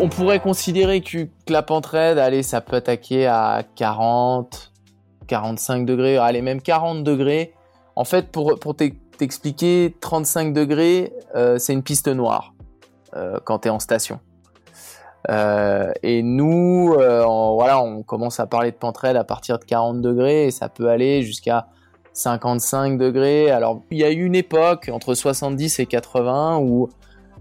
on pourrait considérer que, la pente raide, allez, ça peut attaquer à 40, 45 degrés, allez, même 40 degrés. En fait, pour, t'expliquer, 35 degrés, euh, c'est une piste noire euh, quand tu es en station. Euh, et nous, on, voilà, on commence à parler de pente raide à partir de 40 degrés et ça peut aller jusqu'à 55 degrés. Alors, il y a eu une époque entre 70 et 80 où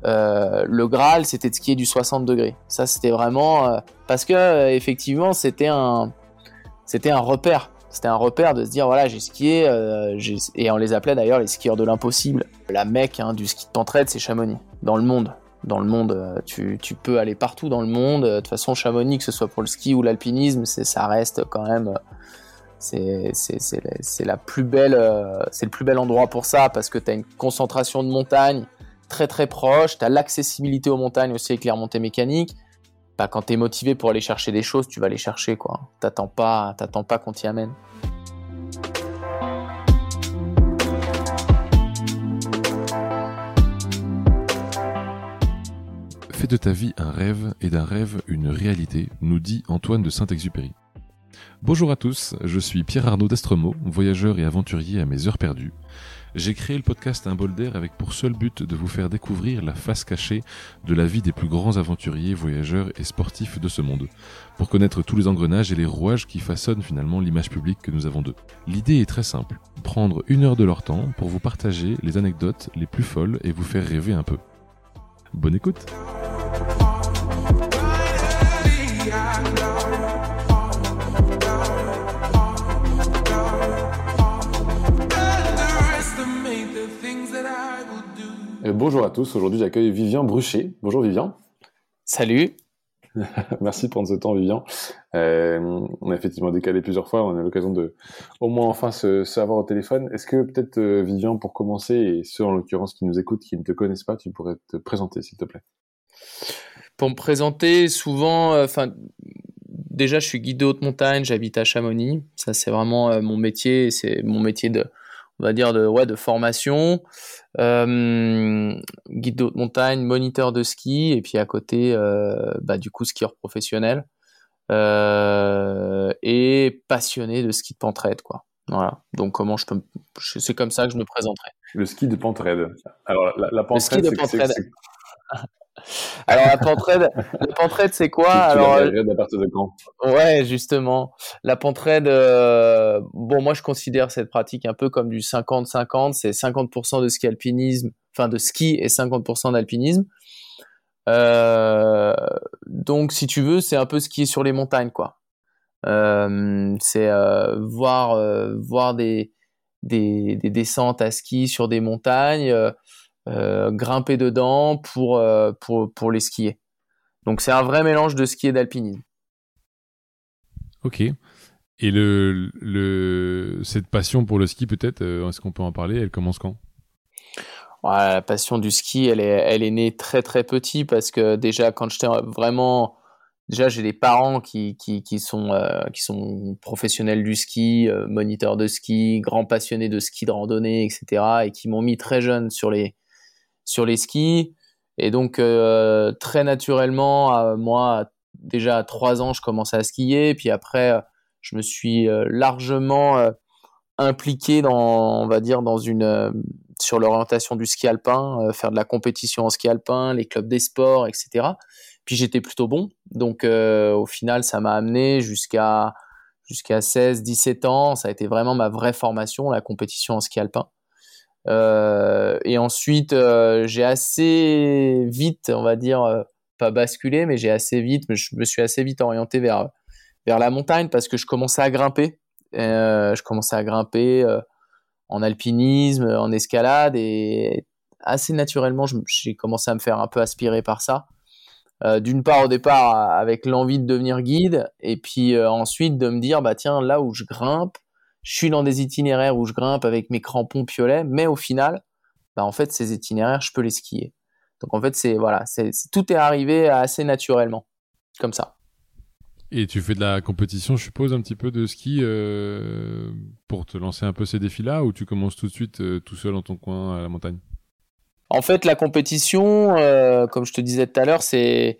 euh, le Graal, c'était de skier du 60 degrés. Ça, c'était vraiment euh, parce que euh, effectivement, c'était un, c'était un repère. C'était un repère de se dire voilà, j'ai skié et on les appelait d'ailleurs les skieurs de l'impossible. La mecque hein, du ski de pentraide, c'est Chamonix dans le monde. Dans le monde, tu, peux aller partout dans le monde. De toute façon, Chamonix, que ce soit pour le ski ou l'alpinisme, ça reste quand même c'est la plus belle c'est le plus bel endroit pour ça parce que tu as une concentration de montagnes très très proche, tu l'accessibilité aux montagnes aussi avec les remontées mécaniques. Bah, quand tu es motivé pour aller chercher des choses, tu vas les chercher. quoi. T'attends pas, pas qu'on t'y amène. Fais de ta vie un rêve et d'un rêve une réalité, nous dit Antoine de Saint-Exupéry. Bonjour à tous, je suis Pierre Arnaud d'Estremaux, voyageur et aventurier à mes heures perdues. J'ai créé le podcast Un bol d'air avec pour seul but de vous faire découvrir la face cachée de la vie des plus grands aventuriers, voyageurs et sportifs de ce monde, pour connaître tous les engrenages et les rouages qui façonnent finalement l'image publique que nous avons d'eux. L'idée est très simple, prendre une heure de leur temps pour vous partager les anecdotes les plus folles et vous faire rêver un peu. Bonne écoute Euh, bonjour à tous, aujourd'hui j'accueille Vivian Bruchet. Bonjour Vivian. Salut. Merci de prendre ce temps Vivian. Euh, on a effectivement décalé plusieurs fois, on a l'occasion de au moins enfin se, savoir au téléphone. Est-ce que peut-être euh, Vivian pour commencer, et ceux en l'occurrence qui nous écoutent, qui ne te connaissent pas, tu pourrais te présenter s'il te plaît? Pour me présenter, souvent, enfin déjà je suis guide de haute montagne, j'habite à Chamonix. Ça c'est vraiment mon métier, c'est mon métier de on va dire de ouais de formation. Euh, guide de haute montagne moniteur de ski et puis à côté euh, bah, du coup skieur professionnel. Euh, et passionné de ski de pentraide quoi. Voilà. Donc comment je peux c'est comme ça que je me présenterai. Le ski de pentraide alors la, la pentraide, c'est alors la pentraide, la pentraide c'est quoi? Alors à partir de quand Ouais, justement, la pentraide. Euh, bon, moi je considère cette pratique un peu comme du 50-50. C'est 50%, de ski alpinisme, enfin de ski et 50% d'alpinisme. Euh, donc, si tu veux, c'est un peu skier sur les montagnes, quoi. Euh, c'est voir voir des, des, des descentes à ski sur des montagnes euh, grimper dedans pour, euh, pour, pour les skier. Donc c'est un vrai mélange de ski et d'alpinisme. Ok. Et le, le, cette passion pour le ski, peut-être, euh, est-ce qu'on peut en parler? Elle commence quand? La passion du ski, elle est, elle est née très très petit parce que déjà, quand j'étais vraiment. Déjà, j'ai des parents qui, qui, qui sont, qui sont professionnels du ski, moniteurs de ski, grands passionnés de ski de randonnée, etc. et qui m'ont mis très jeune sur les, sur les skis. Et donc, euh, très naturellement, moi, déjà à trois ans, je commençais à skier. Puis après, euh, je me suis euh, largement impliqué dans, on va dire, dans une, sur l'orientation du ski alpin, faire de la compétition en ski alpin, les clubs des sports, etc. Puis j'étais plutôt bon. Donc, au final, ça m'a amené jusqu'à jusqu'à 16, 17 ans. Ça a été vraiment ma vraie formation, la compétition en ski alpin. Euh, et ensuite, euh, j'ai assez vite, on va dire, euh, pas basculé, mais j'ai assez vite, je me suis assez vite orienté vers, vers la montagne parce que je commençais à grimper. je commençais à grimper en alpinisme, en escalade et assez naturellement, j'ai commencé à me faire un peu aspirer par ça. D'une part, au départ, avec l'envie de devenir guide, et puis ensuite de me dire, bah tiens, là où je grimpe, je suis dans des itinéraires où je grimpe avec mes crampons piolets, mais au final, bah en fait, ces itinéraires, je peux les skier. Donc en fait, c'est voilà, c'est, tout est arrivé assez naturellement, comme ça. Et tu fais de la compétition, je suppose, un petit peu de ski euh, pour te lancer un peu ces défis-là, ou tu commences tout de suite euh, tout seul dans ton coin à la montagne? En fait, la compétition, euh, comme je te disais tout à l'heure, c'est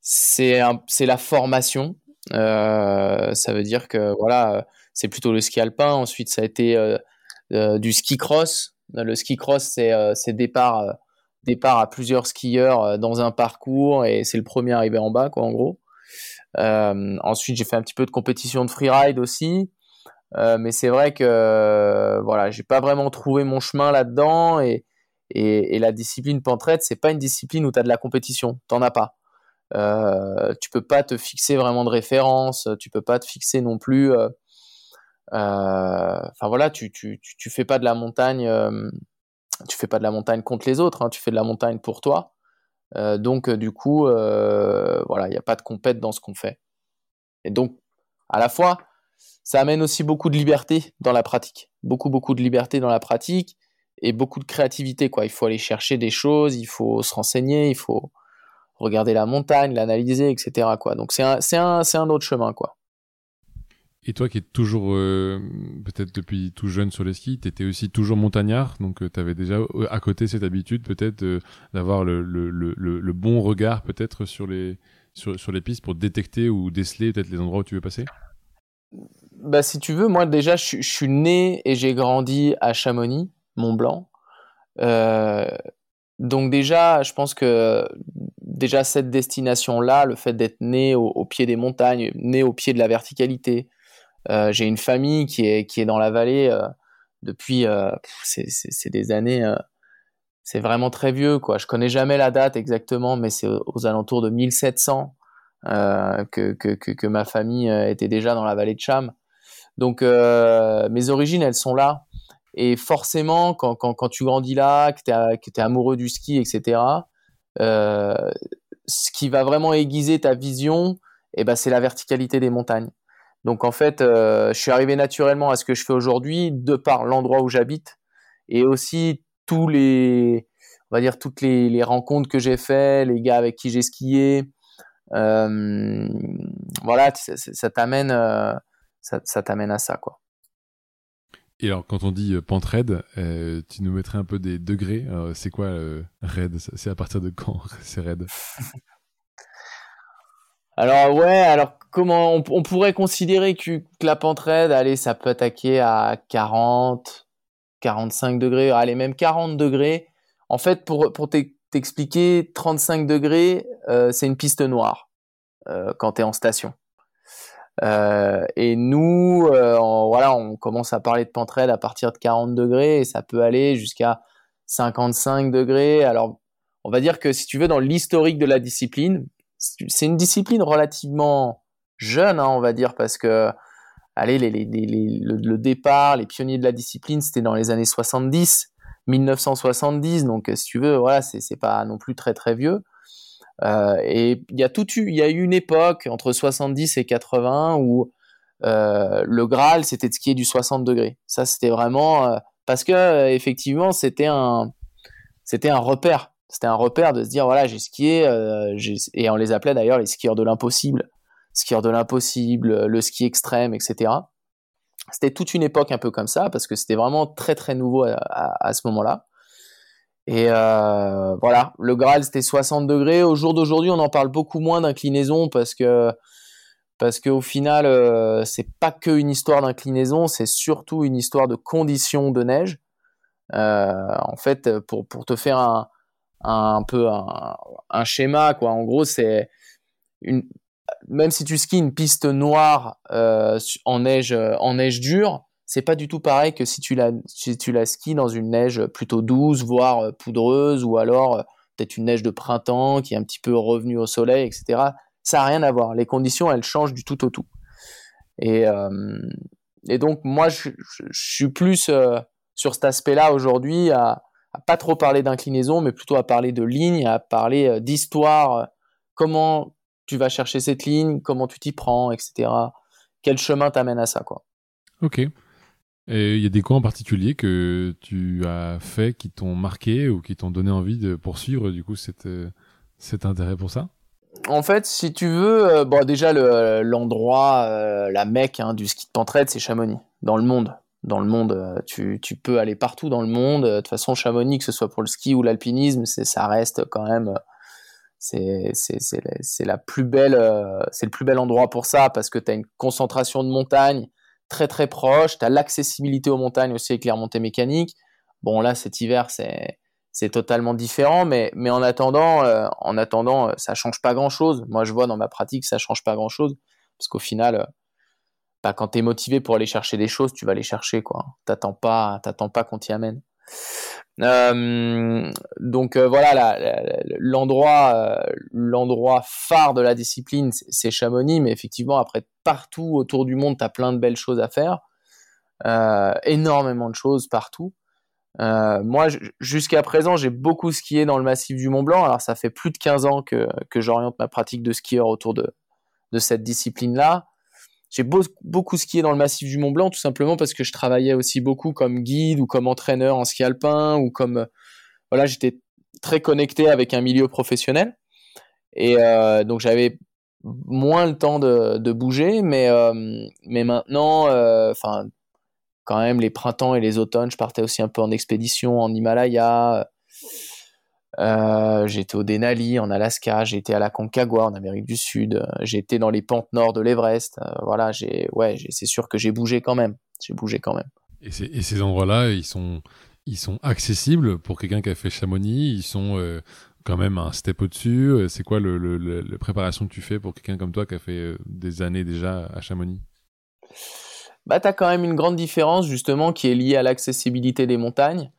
c'est la formation. ça veut dire que voilà, c'est plutôt le ski alpin. Ensuite, ça a été du ski cross. Le ski cross, c'est départ, départ à plusieurs skieurs dans un parcours et c'est le premier arrivé en bas, en gros. ensuite, j'ai fait un petit peu de compétition de freeride aussi. Euh, mais c'est vrai que euh, voilà, j'ai pas vraiment trouvé mon chemin là-dedans et, la discipline pentraide, c'est pas une discipline où tu as de la compétition, t'en as pas. Euh, tu peux pas te fixer vraiment de référence, tu peux pas te fixer non plus. Euh, euh enfin voilà, tu, tu, tu, fais pas de la montagne, tu fais pas de la montagne contre les autres, hein, tu fais de la montagne pour toi. donc du coup, voilà, il n'y a pas de compète dans ce qu'on fait. Et donc, à la fois, ça amène aussi beaucoup de liberté dans la pratique. Beaucoup, beaucoup de liberté dans la pratique et beaucoup de créativité. Quoi. Il faut aller chercher des choses, il faut se renseigner, il faut regarder la montagne, l'analyser, etc. Quoi. Donc c'est un, un, un, autre chemin. Quoi. Et toi qui es toujours, euh, peut-être depuis tout jeune sur les skis, tu étais aussi toujours montagnard, donc euh, tu avais déjà euh, à côté cette habitude peut-être d'avoir le, bon regard peut-être sur les, pistes pour détecter ou déceler peut-être les endroits où tu veux passer? Bah, si tu veux, moi déjà, je, suis né et j'ai grandi à Chamonix, Mont Blanc. Euh, donc déjà, je pense que déjà cette destination-là, le fait d'être né au, pied des montagnes, né au pied de la verticalité, euh, j'ai une famille qui est, qui est dans la vallée euh, depuis, c'est des années, c'est vraiment très vieux, quoi. Je connais jamais la date exactement, mais c'est aux alentours de 1700. que, que, ma famille était déjà dans la vallée de Cham. Donc euh, mes origines, elles sont là. Et forcément, quand, quand, quand tu grandis là, que tu es, amoureux du ski, etc., euh, ce qui va vraiment aiguiser ta vision, eh ben, c'est la verticalité des montagnes. Donc en fait, euh, je suis arrivé naturellement à ce que je fais aujourd'hui de par l'endroit où j'habite et aussi tous les, on va dire toutes les, rencontres que j'ai fait, les gars avec qui j'ai skié. Euh, voilà, ça, ça t'amène à ça. Et alors, quand on dit euh, pente raide, euh, tu nous mettrais un peu des degrés. C'est quoi euh, raide C'est à partir de quand c'est raide Alors ouais, alors comment on, pourrait considérer que, la pente raide, allez, ça peut attaquer à 40, 45 degrés, allez même 40 degrés. En fait, pour, pour t'expliquer, 35 degrés, c'est une piste noire quand tu es en station. Euh, et nous, euh, on, voilà, on commence à parler de pentraide à partir de 40 degrés et ça peut aller jusqu'à 55 degrés. Alors, on va dire que si tu veux, dans l'historique de la discipline, c'est une discipline relativement jeune, hein, on va dire, parce que, allez, le, départ, les pionniers de la discipline, c'était dans les années 70, 1970. Donc, si tu veux, voilà, c'est pas non plus très très vieux. Euh, et il y a tout eu, il y a eu une époque entre 70 et 80 où euh, le Graal c'était de skier du 60 degrés. Ça c'était vraiment euh, parce que effectivement c'était un c'était un repère. C'était un repère de se dire voilà j'ai skié et on les appelait d'ailleurs les skieurs de l'impossible, skieurs de l'impossible, le ski extrême, etc. C'était toute une époque un peu comme ça parce que c'était vraiment très très nouveau à, à ce moment-là. Et euh, voilà, le Graal c'était 60 degrés. Au jour d'aujourd'hui, on en parle beaucoup moins d'inclinaison parce que parce qu'au final, euh, c'est pas que une histoire d'inclinaison, c'est surtout une histoire de conditions de neige. Euh, en fait, pour, pour te faire un, un, peu un, schéma, quoi. En gros, c'est une même si tu skis une piste noire euh, en neige en neige dure, c'est pas du tout pareil que si tu la, si tu la skis dans une neige plutôt douce, voire euh, poudreuse, ou alors euh, peut-être une neige de printemps qui est un petit peu revenue au soleil, etc. Ça n'a rien à voir. Les conditions, elles changent du tout au tout. Et, euh, et donc, moi, je, suis plus sur cet aspect-là aujourd'hui, à, à, pas trop parler d'inclinaison, mais plutôt à parler de ligne, à parler d'histoire, comment tu vas chercher cette ligne, comment tu t'y prends, etc. Quel chemin t'amène à ça, quoi. Ok. Et il y a des coins en particulier que tu as fait qui t'ont marqué ou qui t'ont donné envie de poursuivre du coup cet, euh, cet intérêt pour ça? En fait, si tu veux, euh, bon déjà l'endroit, euh, la mecque hein, du ski de pentraide, c'est Chamonix, dans le monde. Dans le monde, tu, tu, peux aller partout dans le monde. De toute façon, Chamonix, que ce soit pour le ski ou l'alpinisme, ça reste quand même c'est c'est plus euh, c'est le plus bel endroit pour ça parce que tu as une concentration de montagnes très très proche, tu as l'accessibilité aux montagnes aussi avec les remontées mécaniques. Bon là cet hiver c'est c'est totalement différent mais en attendant euh, en attendant ça change pas grand-chose. Moi je vois dans ma pratique ça change pas grand-chose parce qu'au final bah, quand tu es motivé pour aller chercher des choses, tu vas les chercher quoi. T'attends pas pas qu'on t'y amène. Euh, donc euh, voilà, l'endroit, euh, l'endroit phare de la discipline, c'est Chamonix, mais effectivement après partout autour du monde, tu as plein de belles choses à faire, énormément de choses partout. moi, jusqu'à présent, j'ai beaucoup skié dans le massif du Mont Blanc. Alors, ça fait plus de 15 ans que, j'oriente ma pratique de skieur autour de, de cette discipline-là. J'ai beaucoup skié dans le massif du Mont Blanc, tout simplement parce que je travaillais aussi beaucoup comme guide ou comme entraîneur en ski alpin ou comme voilà, j'étais très connecté avec un milieu professionnel et euh, donc j'avais moins le temps de, bouger, mais euh, mais maintenant, euh, enfin quand même les printemps et les automnes, je partais aussi un peu en expédition en Himalaya. Euh, j'ai été au Denali en Alaska, j'ai été à la Concagua en Amérique du Sud, euh, j'ai été dans les pentes nord de l'Everest. Euh, voilà, j'ai, ouais, c'est sûr que j'ai bougé quand même. J'ai bougé quand même. Et, et ces endroits-là, ils sont, ils sont accessibles pour quelqu'un qui a fait Chamonix. Ils sont quand même un step au-dessus. C'est quoi le, le, la préparation que tu fais pour quelqu'un comme toi qui a fait des années déjà à Chamonix? Bah, t'as quand même une grande différence justement qui est liée à l'accessibilité des montagnes.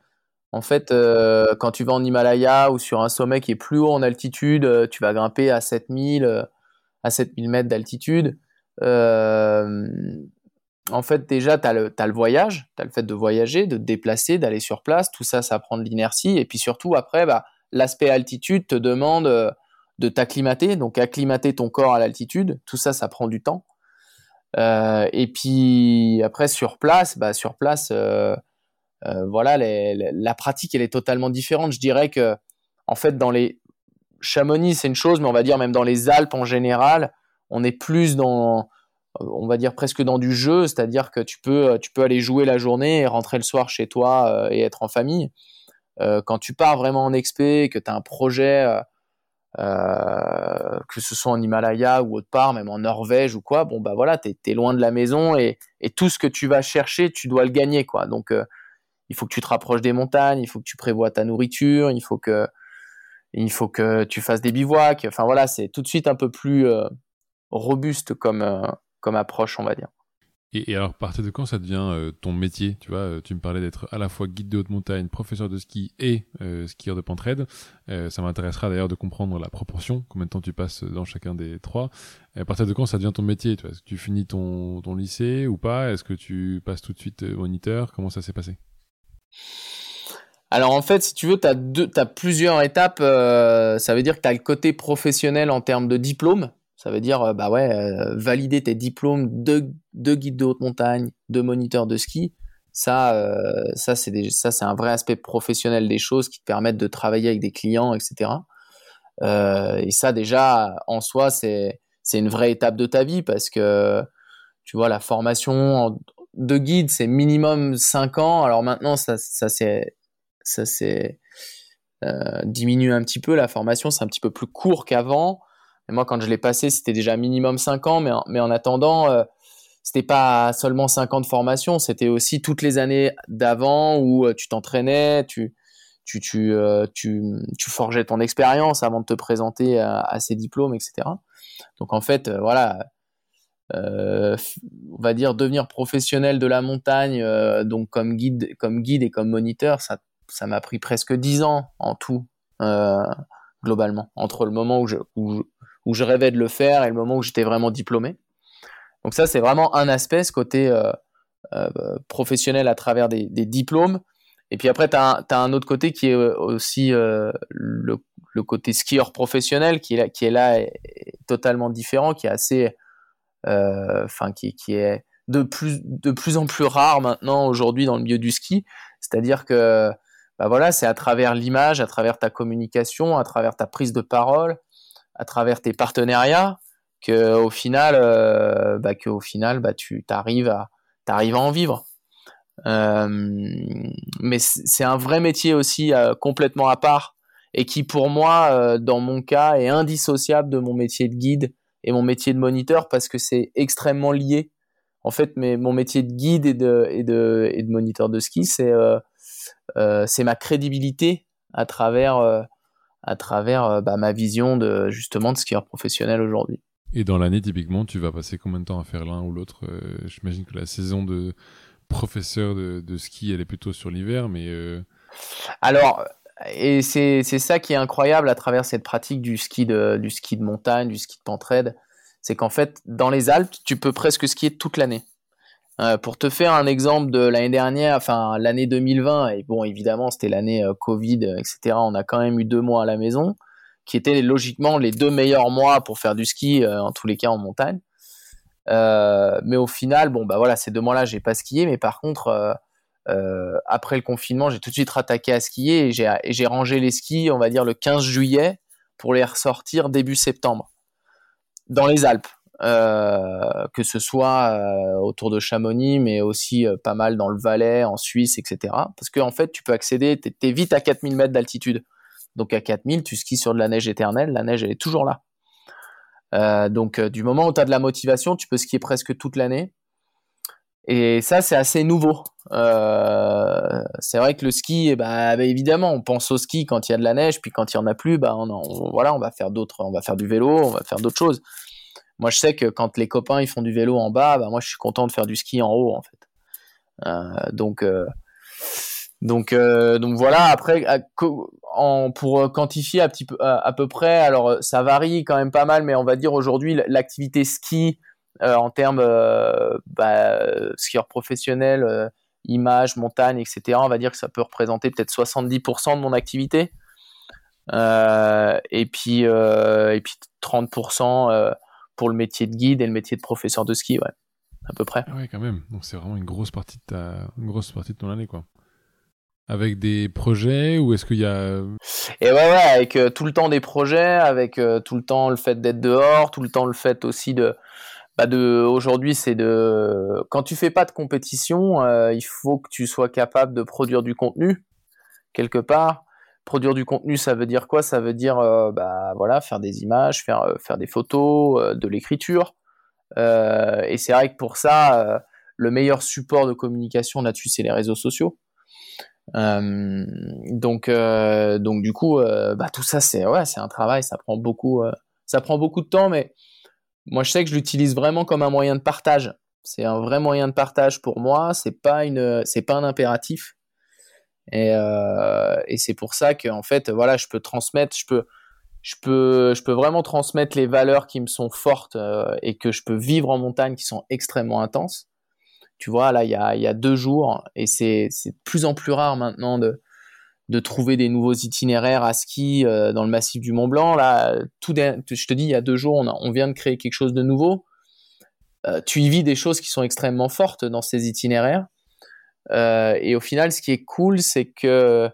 En fait, euh, quand tu vas en Himalaya ou sur un sommet qui est plus haut en altitude, euh, tu vas grimper à 7000, euh, à 7000 mètres d'altitude. en fait, déjà, tu as, as, le voyage, tu as le fait de voyager, de te déplacer, d'aller sur place. Tout ça, ça prend de l'inertie. Et puis surtout, après, bah, l'aspect altitude te demande de t'acclimater, donc acclimater ton corps à l'altitude. Tout ça, ça prend du temps. et puis après, sur place, bah, sur place euh, voilà, la pratique elle est totalement différente. Je dirais que en fait dans les Chamonix c'est une chose, mais on va dire même dans les Alpes en général, on est plus dans on va dire presque dans du jeu, c'est-à-dire que tu peux, tu peux aller jouer la journée et rentrer le soir chez toi euh, et être en famille. Euh, quand tu pars vraiment en expé, que tu as un projet, que ce soit en Himalaya ou autre part, même en Norvège ou quoi, bon bah voilà, tu es, loin de la maison et, et, tout ce que tu vas chercher, tu dois le gagner quoi. Donc il faut que tu te rapproches des montagnes, il faut que tu prévois ta nourriture, il faut que, il faut que tu fasses des bivouacs. Enfin voilà, c'est tout de suite un peu plus euh, robuste comme, euh, comme approche, on va dire. Et, alors, à partir de quand ça devient euh, ton métier Tu vois, tu me parlais d'être à la fois guide de haute montagne, professeur de ski et skieur de pente raide. ça m'intéressera d'ailleurs de comprendre la proportion, combien de temps tu passes dans chacun des trois. à partir de quand ça devient ton métier Est-ce que tu finis ton, ton lycée ou pas? Est-ce que tu passes tout de suite moniteur? Comment ça s'est passé? Alors en fait, si tu veux, tu as, plusieurs étapes. Euh, ça veut dire que tu as le côté professionnel en termes de diplôme. Ça veut dire, euh, bah ouais, euh, valider tes diplômes de, guide de haute montagne, de moniteur de ski. Ça, ça c'est un vrai aspect professionnel des choses qui te permettent de travailler avec des clients, etc. et ça déjà en soi c'est une vraie étape de ta vie parce que tu vois la formation de guide, c'est minimum 5 ans. Alors maintenant, ça, ça s'est euh, diminué un petit peu. La formation, c'est un petit peu plus court qu'avant. Et moi, quand je l'ai passé, c'était déjà minimum 5 ans. Mais en, mais en attendant, euh, c'était pas seulement 5 ans de formation, c'était aussi toutes les années d'avant où euh, tu t'entraînais, tu, tu, tu, tu, tu, forgeais ton expérience avant de te présenter à, ces diplômes, etc. Donc en fait, voilà, euh, on va dire devenir professionnel de la montagne, euh, donc comme guide, comme guide et comme moniteur, ça, ça m'a pris presque dix ans en tout, euh, globalement, entre le moment où je, où, je rêvais de le faire et le moment où j'étais vraiment diplômé. Donc ça, c'est vraiment un aspect, ce côté professionnel à travers des, diplômes. Et puis après, tu as, un autre côté qui est aussi le, côté skieur professionnel, qui est là, qui est là totalement différent, qui est assez enfin qui, est de plus, en plus rare maintenant aujourd'hui dans le milieu du ski. C'est-à-dire que bah voilà, c'est à travers l'image, à travers ta communication, à travers ta prise de parole, à travers tes partenariats, que au final, euh, bah, que au final, bah, tu arrives à, arrives à en vivre. Euh, mais c'est un vrai métier aussi complètement à part et qui pour moi, dans mon cas, est indissociable de mon métier de guide et mon métier de moniteur parce que c'est extrêmement lié. En fait, mais, mon métier de guide et de, et de, et de moniteur de ski, c'est c'est ma crédibilité à travers, à travers bah, ma vision de justement de skieur professionnel aujourd'hui. Et dans l'année, typiquement, tu vas passer combien de temps à faire l'un ou l'autre? Euh, J'imagine que la saison de professeur de, ski, elle est plutôt sur l'hiver, mais... Euh, Alors, et c'est ça qui est incroyable à travers cette pratique du ski de, du ski de montagne, du ski de pentraide, c'est qu'en fait, dans les Alpes, tu peux presque skier toute l'année. Euh, pour te faire un exemple de l'année dernière, enfin l'année 2020, et bon évidemment c'était l'année Covid, etc. On a quand même eu deux mois à la maison qui étaient logiquement les deux meilleurs mois pour faire du ski, euh, en tous les cas en montagne. Euh, mais au final, bon, bah voilà, ces deux mois-là, j'ai pas skié, mais par contre, euh, après le confinement, j'ai tout de suite rattaqué à skier et j'ai rangé les skis, on va dire, le 15 juillet pour les ressortir début septembre dans les Alpes. que ce soit autour de Chamonix, mais aussi pas mal dans le Valais, en Suisse, etc. Parce qu'en en fait, tu peux accéder, tu es, vite à 4000 mètres d'altitude. Donc à 4000, tu skis sur de la neige éternelle, la neige elle est toujours là. Euh, donc euh, du moment où tu as de la motivation, tu peux skier presque toute l'année. Et ça, c'est assez nouveau. Euh, c'est vrai que le ski, eh ben, bah, évidemment, on pense au ski quand il y a de la neige, puis quand il y en a plus, bah, on, voilà, on va faire d'autres, on va faire du vélo, on va faire d'autres choses. Moi, je sais que quand les copains ils font du vélo en bas, bah, moi, je suis content de faire du ski en haut, en fait. donc, donc, donc voilà. Après, pour euh, quantifier à, petit peu, à, peu près, alors euh, ça varie quand même pas mal, mais on va dire aujourd'hui l'activité ski euh, en termes bah, skieur professionnel, image, montagne, etc. On va dire que ça peut représenter peut-être 70% de mon activité. et puis et puis 30% pour le métier de guide et le métier de professeur de ski, ouais, à peu près. Ah ouais, quand même. Donc c'est vraiment une grosse partie de ta, une grosse partie de ton année, quoi avec des projets ou est-ce qu'il y a Et ouais, ouais avec euh, tout le temps des projets, avec euh, tout le temps le fait d'être dehors, tout le temps le fait aussi de, bah de aujourd'hui c'est de quand tu fais pas de compétition, euh, il faut que tu sois capable de produire du contenu quelque part. Produire du contenu, ça veut dire quoi? Ça veut dire bah voilà faire des images, faire faire des photos, de l'écriture. et c'est vrai que pour ça, le meilleur support de communication là-dessus, c'est les réseaux sociaux. Euh, donc, euh, donc du coup, euh, bah, tout ça, c'est ouais, c'est un travail, ça prend beaucoup, ça prend beaucoup de temps, mais moi, je sais que je l'utilise vraiment comme un moyen de partage. C'est un vrai moyen de partage pour moi. C'est pas une, c'est pas un impératif. Et, et c'est pour ça que en fait, voilà, je peux transmettre, je peux, je peux, je peux vraiment transmettre les valeurs qui me sont fortes et que je peux vivre en montagne qui sont extrêmement intenses tu vois, là, il y a, deux jours, et c'est de plus en plus rare maintenant de, de trouver des nouveaux itinéraires à ski euh, dans le massif du Mont Blanc. Là, tout, je te dis, il y a deux jours, on, vient de créer quelque chose de nouveau. Euh, tu y vis des choses qui sont extrêmement fortes dans ces itinéraires. Euh, et au final, ce qui est cool, c'est que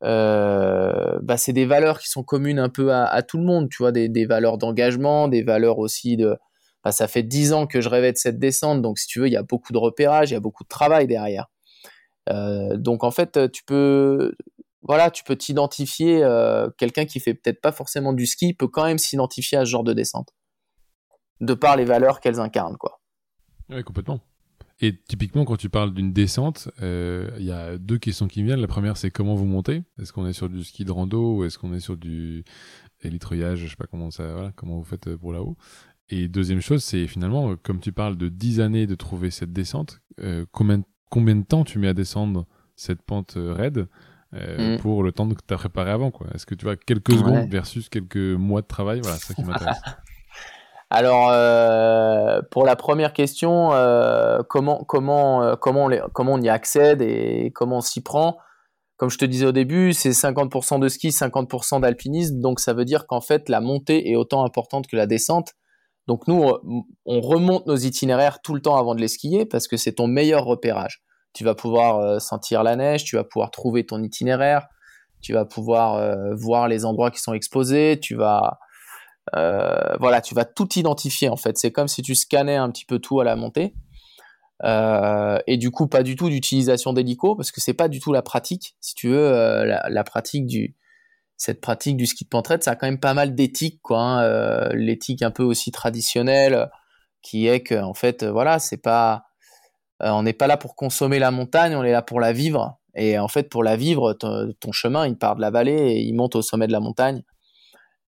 bah, c'est des valeurs qui sont communes un peu à, tout le monde. Tu vois, des, des valeurs d'engagement, des valeurs aussi de, bah, ça fait dix ans que je rêvais de cette descente, donc si tu veux, il y a beaucoup de repérage, il y a beaucoup de travail derrière. Donc en fait, tu peux, voilà, tu peux t'identifier. Euh, quelqu'un qui fait peut-être pas forcément du ski peut quand même s'identifier à ce genre de descente, de par les valeurs qu'elles incarnent, quoi. Oui, complètement. Et typiquement, quand tu parles d'une descente, euh, il y a deux questions qui viennent. La première, c'est comment vous montez? Est-ce qu'on est sur du ski de rando ou est-ce qu'on est sur du élitreuillage Je sais pas comment ça, comment vous faites pour là-haut? Et deuxième chose, c'est finalement, euh, comme tu parles de 10 années de trouver cette descente, euh, combien, de temps tu mets à descendre cette pente euh, mm. pour le temps que tu as préparé avant quoi Est-ce que tu vois quelques secondes versus quelques mois de travail? Voilà, c'est ça qui m'intéresse. Alors, pour la première question, comment, comment, comment, on comment on y accède et comment on s'y prend? Comme je te disais au début, c'est 50% de ski, 50% d'alpinisme, donc ça veut dire qu'en fait, la montée est autant importante que la descente. Donc nous, on remonte nos itinéraires tout le temps avant de les skier parce que c'est ton meilleur repérage. Tu vas pouvoir euh, sentir la neige, tu vas pouvoir trouver ton itinéraire, tu vas pouvoir euh, voir les endroits qui sont exposés, tu vas euh, voilà, tu vas tout identifier en fait. C'est comme si tu scannais un petit peu tout à la montée. et du coup, pas du tout d'utilisation d'hélico parce que c'est pas du tout la pratique. Si tu veux, la, pratique du cette pratique du ski de pentraide, ça a quand même pas mal d'éthique, quoi. Hein, l'éthique un peu aussi traditionnelle, qui est que en fait, voilà, c'est pas, on n'est pas là pour consommer la montagne, on est là pour la vivre. Et en fait, pour la vivre, ton, chemin, il part de la vallée et il monte au sommet de la montagne.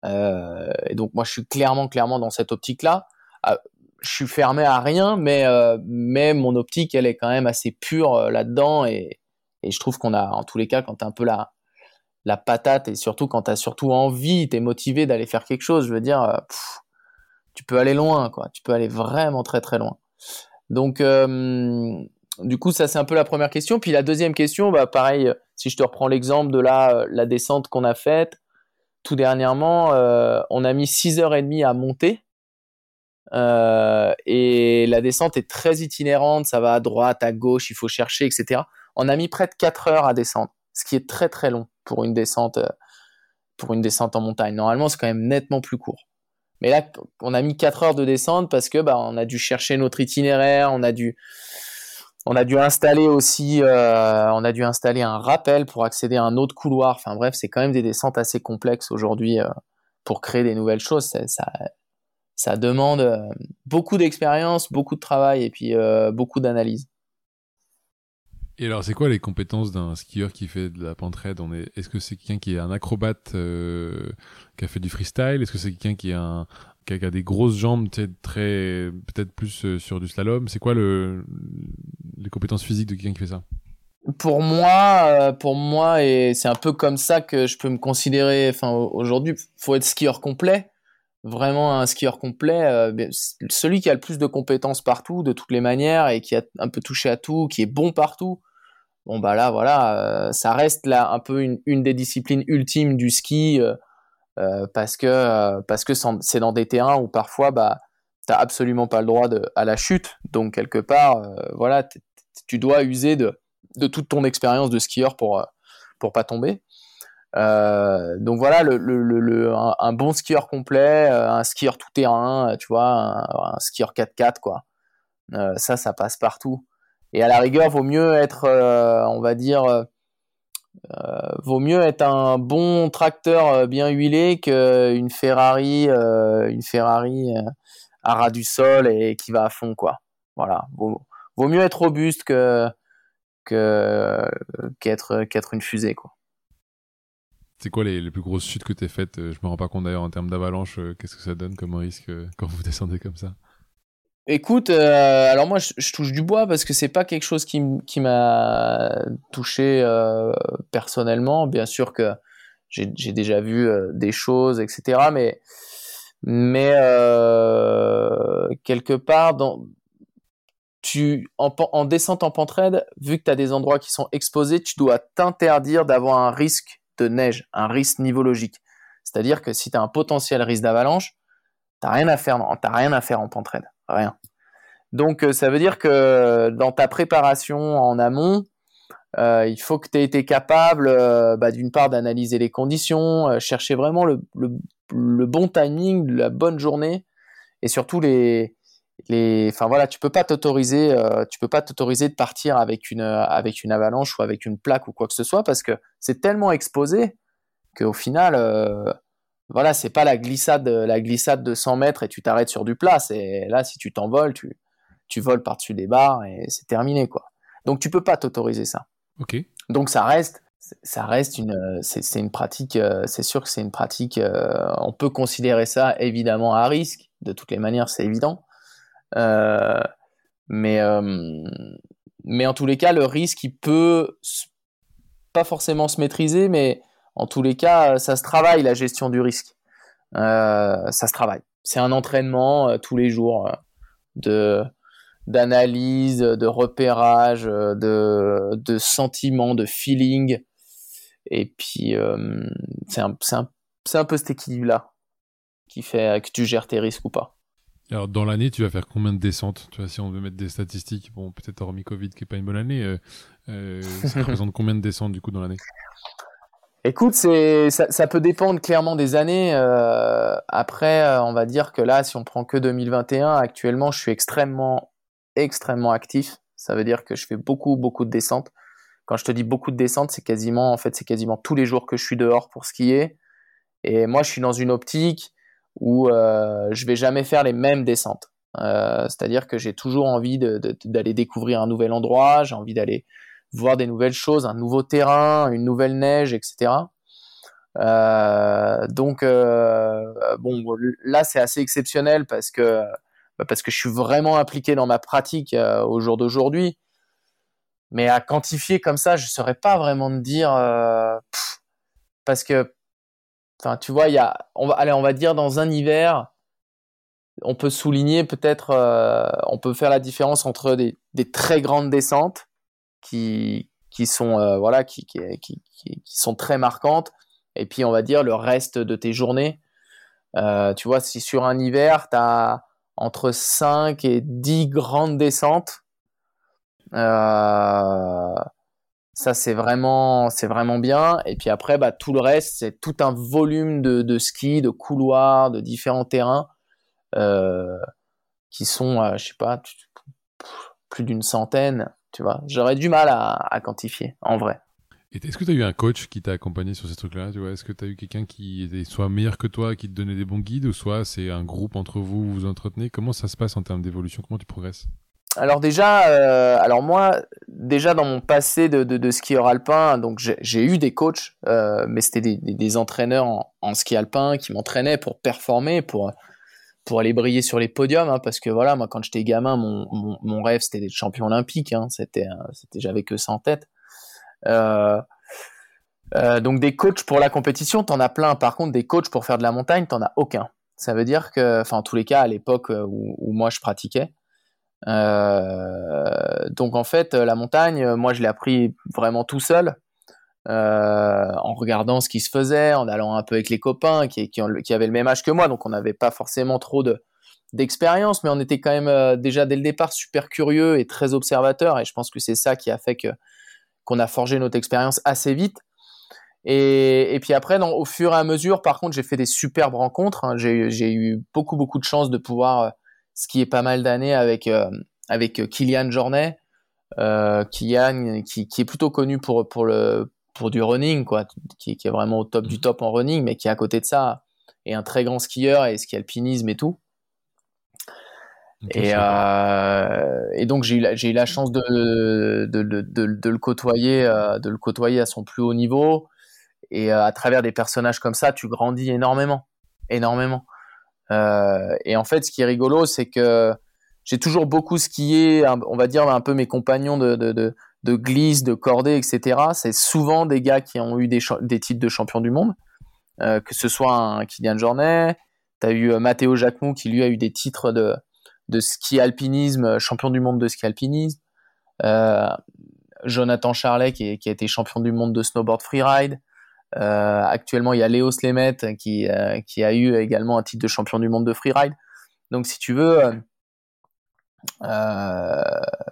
et donc moi, je suis clairement, clairement dans cette optique-là. Ah, je suis fermé à rien, mais, euh, mais mon optique, elle est quand même assez pure euh, là-dedans. Et, et, je trouve qu'on a, en tous les cas, quand tu un peu la, la patate et surtout quand tu as surtout envie, tu es motivé d'aller faire quelque chose, je veux dire, euh, tu peux aller loin, quoi. Tu peux aller vraiment très, très loin. Donc, du coup, ça, c'est un peu la première question. Puis la deuxième question, bah, pareil, si je te reprends l'exemple de la, la descente qu'on a faite, tout dernièrement, on a mis 6h30 à monter euh, et la descente est très itinérante, ça va à droite, à gauche, il faut chercher, etc. On a mis près de 4 heures à descendre, ce qui est très très long pour une descente, euh, pour une descente en montagne. Normalement, c'est quand même nettement plus court. Mais là, on a mis 4 heures de descente parce que bah, on a dû chercher notre itinéraire, on a dû, on a dû installer aussi, euh, on a dû installer un rappel pour accéder à un autre couloir. Enfin bref, c'est quand même des descentes assez complexes aujourd'hui pour créer des nouvelles choses. Ça, ça demande euh, beaucoup d'expérience, beaucoup de travail et puis euh, beaucoup d'analyse. Et alors, c'est quoi les compétences d'un skieur qui fait de la pentraide On est, est-ce que c'est quelqu'un qui est un acrobate euh, qui a fait du freestyle? Est-ce que c'est quelqu'un qui a des grosses jambes, peut-être plus sur du slalom? C'est quoi le, les compétences physiques de quelqu'un qui fait ça? Pour moi, pour moi, et c'est un peu comme ça que je peux me considérer. Enfin, aujourd'hui, faut être skieur complet. Vraiment un skieur complet, euh, celui qui a le plus de compétences partout, de toutes les manières, et qui a un peu touché à tout, qui est bon partout, bon bah là voilà, euh, ça reste là un peu une, des disciplines ultimes du ski, euh, parce que parce que c'est dans des terrains où parfois bah t'as absolument pas le droit à la chute, donc quelque part voilà tu dois user de, toute ton expérience de skieur pour pour pas tomber. Euh, donc voilà, le, un, bon skieur complet, euh, un skieur tout terrain, euh, tu vois, un, skieur 4x4, quoi. ça, ça passe partout. Et à la rigueur, vaut mieux être, on va dire, vaut mieux être un bon tracteur bien huilé qu'une Ferrari, une Ferrari à ras du sol et qui va à fond, quoi. Voilà, vaut, mieux être robuste que qu'être qu'être une fusée, quoi. C'est quoi les, plus grosses chutes que tu as faites? Euh, Je me rends pas compte d'ailleurs en termes d'avalanche. Euh, qu'est-ce que ça donne comme risque euh, quand vous descendez comme ça? Écoute, alors moi je, touche du bois parce que c'est pas quelque chose qui, m'a touché personnellement. Bien sûr que j'ai déjà vu des choses, etc. Mais, quelque part, dans, tu, en, en descente en pentraide, vu que tu as des endroits qui sont exposés, tu dois t'interdire d'avoir un risque de neige, un risque nivologique. C'est-à-dire que si tu as un potentiel risque d'avalanche, tu rien à faire, rien à faire en pentraide, rien. Donc euh, ça veut dire que dans ta préparation en amont, euh, il faut que tu aies été capable euh, bah, d'une part d'analyser les conditions, chercher vraiment le, bon timing, la bonne journée, et surtout les, les, enfin voilà, tu peux pas t'autoriser, tu peux pas t'autoriser de partir avec une avec une avalanche ou avec une plaque ou quoi que ce soit parce que c'est tellement exposé qu'au final, voilà, c'est pas la glissade, la glissade de 100 mètres et tu t'arrêtes sur du plat. C'est là, si tu t'envoles, tu tu voles par-dessus des barres et c'est terminé quoi. Donc tu peux pas t'autoriser ça. Ok. Donc ça reste, ça reste une, c'est une pratique. Euh, c'est sûr que c'est une pratique. on peut considérer ça évidemment à risque. De toutes les manières, c'est évident. Euh, mais, euh, mais en tous les cas, le risque, il peut pas forcément se maîtriser, mais en tous les cas, ça se travaille la gestion du risque. Euh, ça se travaille. C'est un entraînement tous les jours de d'analyse, de repérage, de, de sentiment, de feeling. Et puis, c'est un, un, un, peu cet équilibre-là qui fait que tu gères tes risques ou pas. Alors, dans l'année, tu vas faire combien de descentes? Tu vois, si on veut mettre des statistiques, bon, peut-être hormis Covid, qui n'est pas une bonne année, euh, euh, ça représente combien de descentes, du coup, dans l'année? Écoute, c'est, ça, peut dépendre clairement des années. Euh, après, on va dire que là, si on prend que 2021, actuellement, je suis extrêmement, extrêmement actif. Ça veut dire que je fais beaucoup, beaucoup de descentes. quand je te dis beaucoup de descentes, c'est quasiment, en fait, c'est quasiment tous les jours que je suis dehors pour skier. Et moi, je suis dans une optique où euh, je vais jamais faire les mêmes descentes. Euh, c'est-à-dire que j'ai toujours envie d'aller découvrir un nouvel endroit, j'ai envie d'aller voir des nouvelles choses, un nouveau terrain, une nouvelle neige, etc. Euh, donc bon, là c'est assez exceptionnel parce que bah, parce que je suis vraiment impliqué dans ma pratique au jour d'aujourd'hui. Mais à quantifier comme ça, je saurais pas vraiment te dire parce que Enfin, tu vois, il y a, on va, allez, on va dire dans un hiver, on peut souligner peut-être, euh, on peut faire la différence entre des, des très grandes descentes qui, qui sont, euh, voilà, qui, qui, qui, sont très marquantes, et puis on va dire le reste de tes journées. Euh, tu vois, si sur un hiver, tu as entre 5 et 10 grandes descentes, euh, ça, c'est vraiment, c'est vraiment bien. Et puis après, bah, tout le reste, c'est tout un volume de, de ski, de couloirs, de différents terrains qui sont, je sais pas, plus d'une centaine. Tu vois, j'aurais du mal à, à, quantifier, en vrai. Est-ce que tu as eu un coach qui t'a accompagné sur ces trucs-là Est-ce que tu as eu quelqu'un qui était soit meilleur que toi, qui te donnait des bons guides, ou soit c'est un groupe entre vous, vous vous entretenez? Comment ça se passe en termes d'évolution? Comment tu progresses? Alors déjà, euh, alors moi, déjà dans mon passé de, de, de skieur alpin, donc j'ai eu des coachs, euh, mais c'était des, des, entraîneurs en, en, ski alpin qui m'entraînaient pour performer, pour pour aller briller sur les podiums, hein, parce que voilà, moi quand j'étais gamin, mon, mon, rêve c'était d'être champion olympique, hein, c'était c'était j'avais que ça en tête. Euh, euh, donc des coachs pour la compétition, t'en as plein. Par contre, des coachs pour faire de la montagne, t'en as aucun. Ça veut dire que, enfin en tous les cas à l'époque où, moi je pratiquais, euh, donc en fait, la montagne, moi je l'ai appris vraiment tout seul, euh, en regardant ce qui se faisait, en allant un peu avec les copains qui, avaient le même âge que moi, donc on n'avait pas forcément trop de d'expérience, mais on était quand même euh, déjà dès le départ super curieux et très observateur, et je pense que c'est ça qui a fait qu'on a forgé notre expérience assez vite. Et, puis après, au fur et à mesure, par contre, j'ai fait des superbes rencontres. Hein. J'ai eu beaucoup beaucoup de chance de pouvoir qui est pas mal d'années avec euh, avec Kylian Jornet, euh, Kylian qui, est plutôt connu pour le pour du running quoi, qui, qui, est vraiment au top du top en running, mais qui à côté de ça est un très grand skieur et ski alpinisme et tout. et, euh, et, donc j'ai eu, la, eu la chance de, de, de, de, le côtoyer, euh, de le côtoyer à son plus haut niveau. Et euh, à travers des personnages comme ça, tu grandis énormément, énormément. Euh, et en fait, ce qui est rigolo, c'est que j'ai toujours beaucoup skié, on va dire un peu mes compagnons de, de, glisse, de cordée, etc. C'est souvent des gars qui ont eu des, titres de champion du monde, euh, que ce soit un Kylian Jornet, tu as eu euh, Matteo Jacquemou qui lui a eu des titres de, ski alpinisme, champion du monde de ski alpinisme, euh, Jonathan Charlet qui, a été champion du monde de snowboard freeride, euh, actuellement, il y a Léo Slemet qui, euh, qui a eu également un titre de champion du monde de freeride. Donc, si tu veux, euh,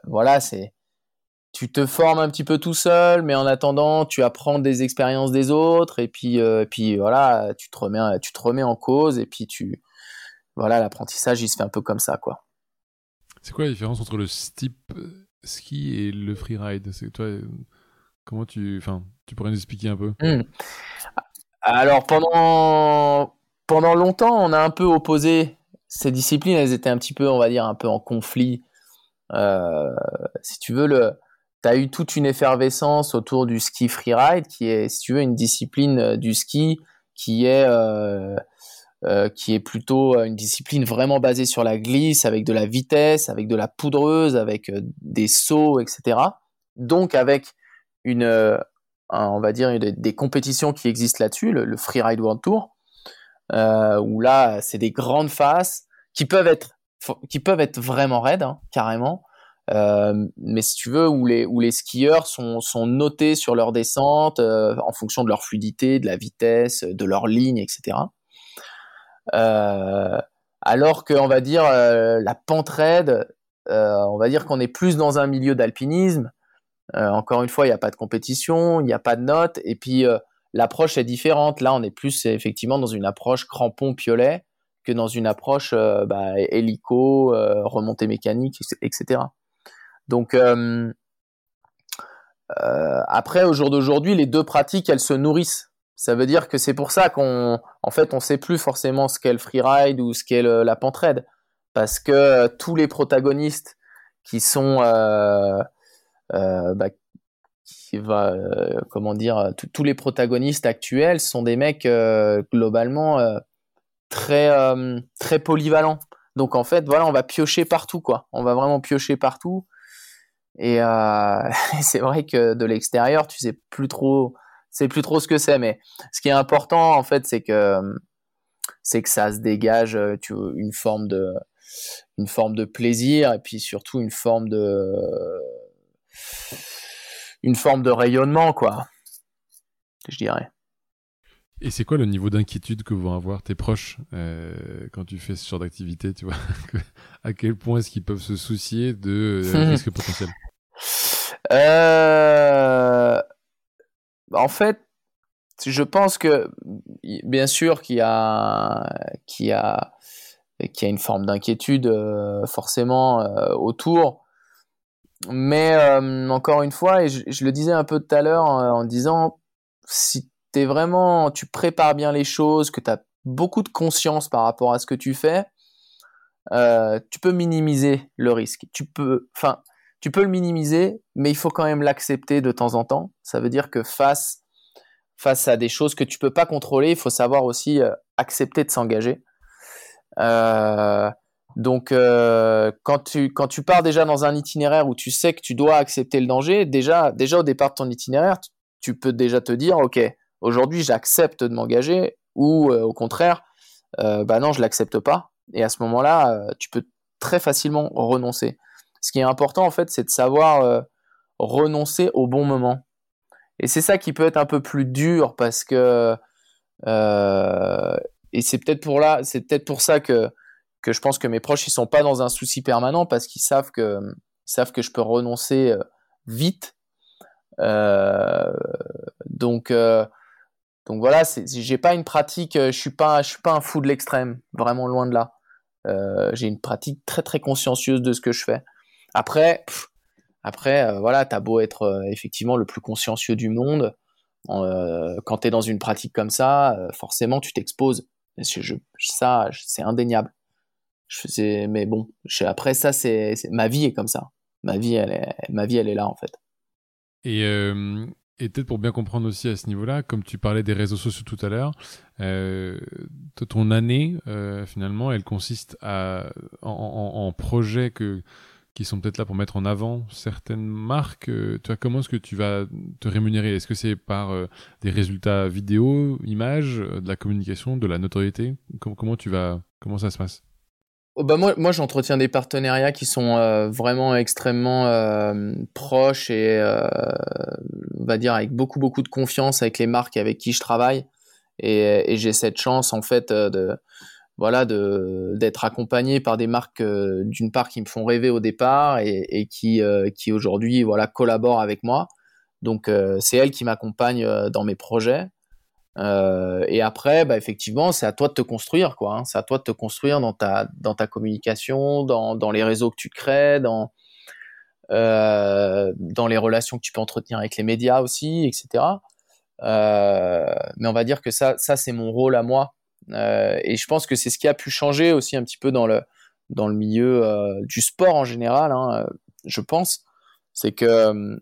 voilà, c'est tu te formes un petit peu tout seul, mais en attendant, tu apprends des expériences des autres, et puis, puis voilà, tu te remets, tu te remets en cause, et puis tu, voilà, l'apprentissage, il se fait un peu comme ça, quoi. C'est quoi la différence entre le steep ski et le freeride? C'est toi, comment tu, enfin, tu pourrais nous expliquer un peu? Hmm. Alors pendant pendant longtemps, on a un peu opposé ces disciplines. Elles étaient un petit peu, on va dire, un peu en conflit. Euh, si tu veux, le, tu as eu toute une effervescence autour du ski freeride, qui est, si tu veux, une discipline euh, du ski qui est euh, euh, qui est plutôt une discipline vraiment basée sur la glisse, avec de la vitesse, avec de la poudreuse, avec euh, des sauts, etc. Donc avec une on va dire, des, des, compétitions qui existent là-dessus, le, Freeride World Tour, euh, où là, c'est des grandes faces qui peuvent être, qui peuvent être vraiment raides, hein, carrément. Euh, mais si tu veux, où les, où les skieurs sont, sont notés sur leur descente euh, en fonction de leur fluidité, de la vitesse, de leur ligne, etc. Euh, alors que, on va dire, euh, la pente raide, on va dire qu'on est plus dans un milieu d'alpinisme euh, encore une fois, il n'y a pas de compétition, il n'y a pas de notes, et puis euh, l'approche est différente. Là, on est plus effectivement dans une approche crampon piolet que dans une approche euh, bah, hélico, remontée mécanique, etc. Donc après, au jour d'aujourd'hui, les deux pratiques, elles se nourrissent. Ça veut dire que c'est pour ça qu'on, en fait, on sait plus forcément ce qu'est le freeride ou ce qu'est la pentraide, parce que tous les protagonistes qui sont, euh, euh, bah, qui euh, comment dire, tous les protagonistes actuels sont des mecs globalement très, très polyvalents. Donc en fait, voilà, on va piocher partout, quoi. On va vraiment piocher partout. Et c'est vrai que de l'extérieur, tu sais plus trop c'est plus trop ce que c'est. Mais ce qui est important, en fait, c'est que c'est que ça se dégage euh, tu une forme de une forme de plaisir et puis surtout une forme de une forme de rayonnement quoi je dirais et c'est quoi le niveau d'inquiétude que vont avoir tes proches euh, quand tu fais ce genre d'activité tu vois? À quel point est-ce qu'ils peuvent se soucier de euh, risque potentiel? Euh, en fait, je pense que bien sûr qu'il y a qu'il y a qu'il y a une forme d'inquiétude euh, forcément euh, autour, mais encore une fois, et je, le disais un peu tout à l'heure en disant si es vraiment tu prépares bien les choses, que tu as beaucoup de conscience par rapport à ce que tu fais, tu peux minimiser le risque. Tu peux, enfin, tu peux le minimiser, mais il faut quand même l'accepter de temps en temps. Ça veut dire que face, à des choses que tu peux pas contrôler, il faut savoir aussi euh, accepter de s'engager. Euh, donc, euh, quand, tu, pars déjà dans un itinéraire où tu sais que tu dois accepter le danger, déjà, déjà au départ de ton itinéraire, tu, peux déjà te dire, OK, aujourd'hui j'accepte de m'engager, ou au contraire, bah non, je l'accepte pas. Et à ce moment-là, tu peux très facilement renoncer. Ce qui est important, en fait, c'est de savoir euh, renoncer au bon moment. Et c'est ça qui peut être un peu plus dur parce que euh, et c'est peut-être pour là, c'est peut-être pour ça que que je pense que mes proches ils sont pas dans un souci permanent parce qu'ils savent que savent que je peux renoncer euh, vite. donc donc voilà, j'ai pas une pratique, je suis pas je suis pas un fou de l'extrême, vraiment loin de là. j'ai une pratique très très consciencieuse de ce que je fais. Après, après euh, voilà, t'as beau être euh, effectivement le plus consciencieux du monde, euh, quand tu es dans une pratique comme ça, forcément tu t'exposes. ça, c'est indéniable. Je mais bon, après ça, c'est ma vie est comme ça. Ma vie, elle est, ma vie, elle est là en fait. Et, peut-être pour bien comprendre aussi à ce niveau-là, comme tu parlais des réseaux sociaux tout à l'heure, ton année finalement, elle consiste à en, en, en projets que qui sont peut-être là pour mettre en avant certaines marques. Euh, tu vois, comment est-ce que tu vas te rémunérer? Est-ce que c'est par euh, des résultats vidéo, images, euh, de la communication, de la notoriété? Comment, tu vas Comment ça se passe? Oh, bah moi, j'entretiens des partenariats qui sont vraiment extrêmement proches et on va dire avec beaucoup beaucoup de confiance avec les marques avec qui je travaille. Et j'ai cette chance en fait de voilà, de d'être accompagné par des marques euh, d'une part qui me font rêver au départ et, qui euh, qui aujourd'hui voilà collaborent avec moi. Donc euh, c'est elles qui m'accompagnent dans mes projets. et après, bah, effectivement, c'est à toi de te construire, quoi. Hein. C'est à toi de te construire dans ta dans ta communication, dans, dans les réseaux que tu crées, dans dans les relations que tu peux entretenir avec les médias aussi, etc. mais on va dire que ça, ça c'est mon rôle à moi et je pense que c'est ce qui a pu changer aussi un petit peu dans le, dans le milieu euh, du sport en général, hein, euh, je pense. C'est que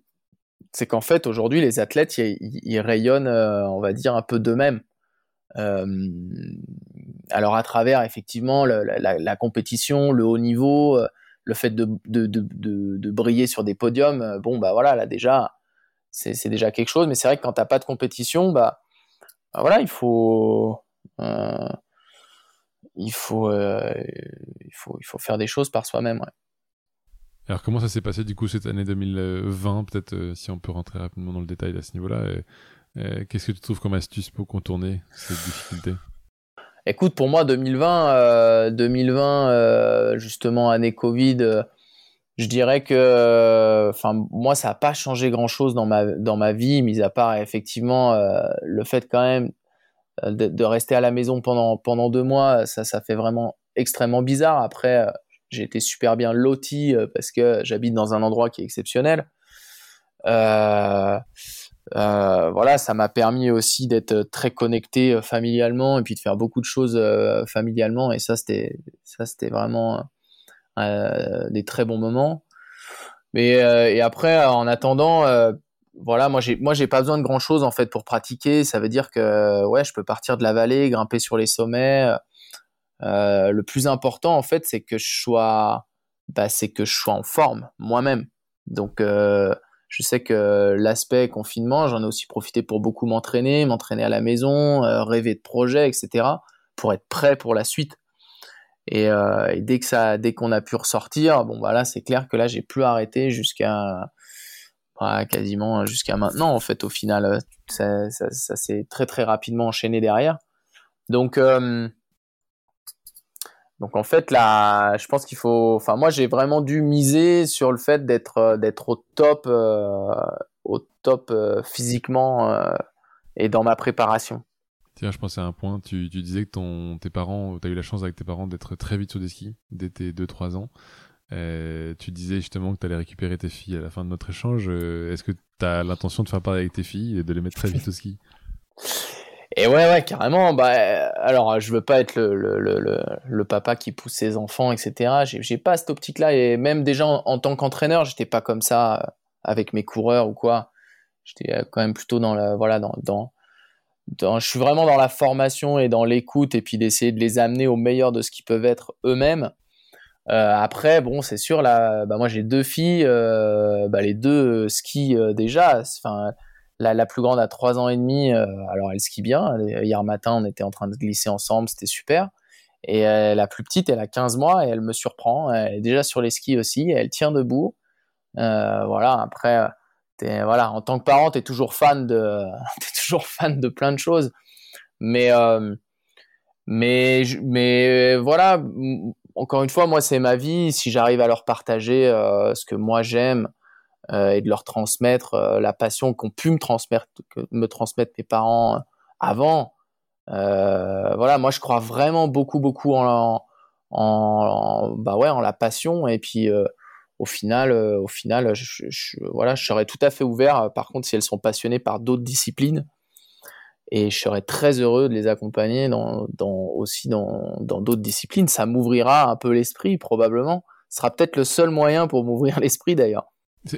c'est qu'en fait aujourd'hui les athlètes ils, rayonnent, on va dire, un peu d'eux-mêmes. alors à travers effectivement la, compétition, le haut niveau, le fait de, briller sur des podiums, bon bah voilà là déjà c'est déjà quelque chose. Mais c'est vrai que quand t'as pas de compétition, bah, bah voilà il faut euh, il, faut, euh, il, faut, il faut faire des choses par soi-même. Alors comment ça s'est passé du coup cette année 2020 Peut-être euh, si on peut rentrer rapidement dans le détail à ce niveau-là. Qu'est-ce que tu trouves comme astuce pour contourner cette difficulté? Écoute, pour moi 2020, 2020 justement année Covid, je dirais que, enfin moi ça n'a pas changé grand-chose dans ma dans ma vie, mis à part effectivement le fait quand même euh, de, rester à la maison pendant, pendant deux mois, ça, ça fait vraiment extrêmement bizarre. Après, euh, j'ai été super bien loti euh, parce que j'habite dans un endroit qui est exceptionnel. Euh, euh, voilà, ça m'a permis aussi d'être très connecté euh, familialement et puis de faire beaucoup de choses familialement. Et ça, c'était ça, c'était vraiment des très bons moments. Mais et après, en attendant, voilà, moi j'ai moi j'ai pas besoin de grand chose en fait pour pratiquer. Ça veut dire que ouais, je peux partir de la vallée, grimper sur les sommets. le plus important en fait, c'est que je sois, bah, c'est que je sois en forme moi-même. Donc je sais que l'aspect confinement, j'en ai aussi profité pour beaucoup m'entraîner, m'entraîner à la maison, euh, rêver de projets, etc., pour être prêt pour la suite. Et, euh, dès que ça, dès qu'on a pu ressortir, bon voilà, c'est clair que là j'ai plus arrêté jusqu'à quasiment jusqu'à maintenant. En fait, au final, ça, s'est très très rapidement enchaîné derrière. Donc euh, donc en fait là, je pense qu'il faut. Enfin moi j'ai vraiment dû miser sur le fait d'être euh, d'être au top, euh, au top euh, physiquement et dans ma préparation. Tiens, je pensais à un point. Tu, tu disais que ton, tes parents, tu as eu la chance avec tes parents d'être très vite sur des skis dès tes 2-3 ans. Tu disais justement que tu allais récupérer tes filles à la fin de notre échange. Est-ce que tu as l'intention de faire pareil avec tes filles et de les mettre très vite au ski? Et ouais, ouais, carrément. Bah, alors, je veux pas être le, papa qui pousse ses enfants, etc. J'ai pas cette optique-là. Et même déjà en, tant qu'entraîneur, j'étais pas comme ça euh, avec mes coureurs ou quoi. J'étais euh, quand même plutôt dans la, voilà, dans, je suis vraiment dans la formation et dans l'écoute et puis d'essayer de les amener au meilleur de ce qu'ils peuvent être eux-mêmes. Euh, après, bon, c'est sûr, là, bah, moi j'ai deux filles, euh, bah, les deux skient déjà. Enfin, la, plus grande a 3 ans et demi, euh, alors elle skie bien. Hier matin, on était en train de glisser ensemble, c'était super. Et euh, la plus petite, elle a 15 mois et elle me surprend. Elle est déjà sur les skis aussi, elle tient debout. Euh, voilà, après, voilà, en tant que parent, tu es toujours fan de, es toujours fan de plein de choses. Mais, mais, mais voilà, encore une fois, moi, c'est ma vie. Si j'arrive à leur partager ce que moi j'aime, euh, et de leur transmettre euh, la passion qu'ont pu me transmettre, mes parents euh, avant. voilà, moi je crois vraiment beaucoup beaucoup en, bah la passion et puis au final, au final, voilà, je serais tout à fait ouvert. Par contre, si elles sont passionnées par d'autres disciplines, et je serais très heureux de les accompagner dans, dans aussi dans d'autres disciplines. Ça m'ouvrira un peu l'esprit, probablement. Ce sera peut-être le seul moyen pour m'ouvrir l'esprit, d'ailleurs.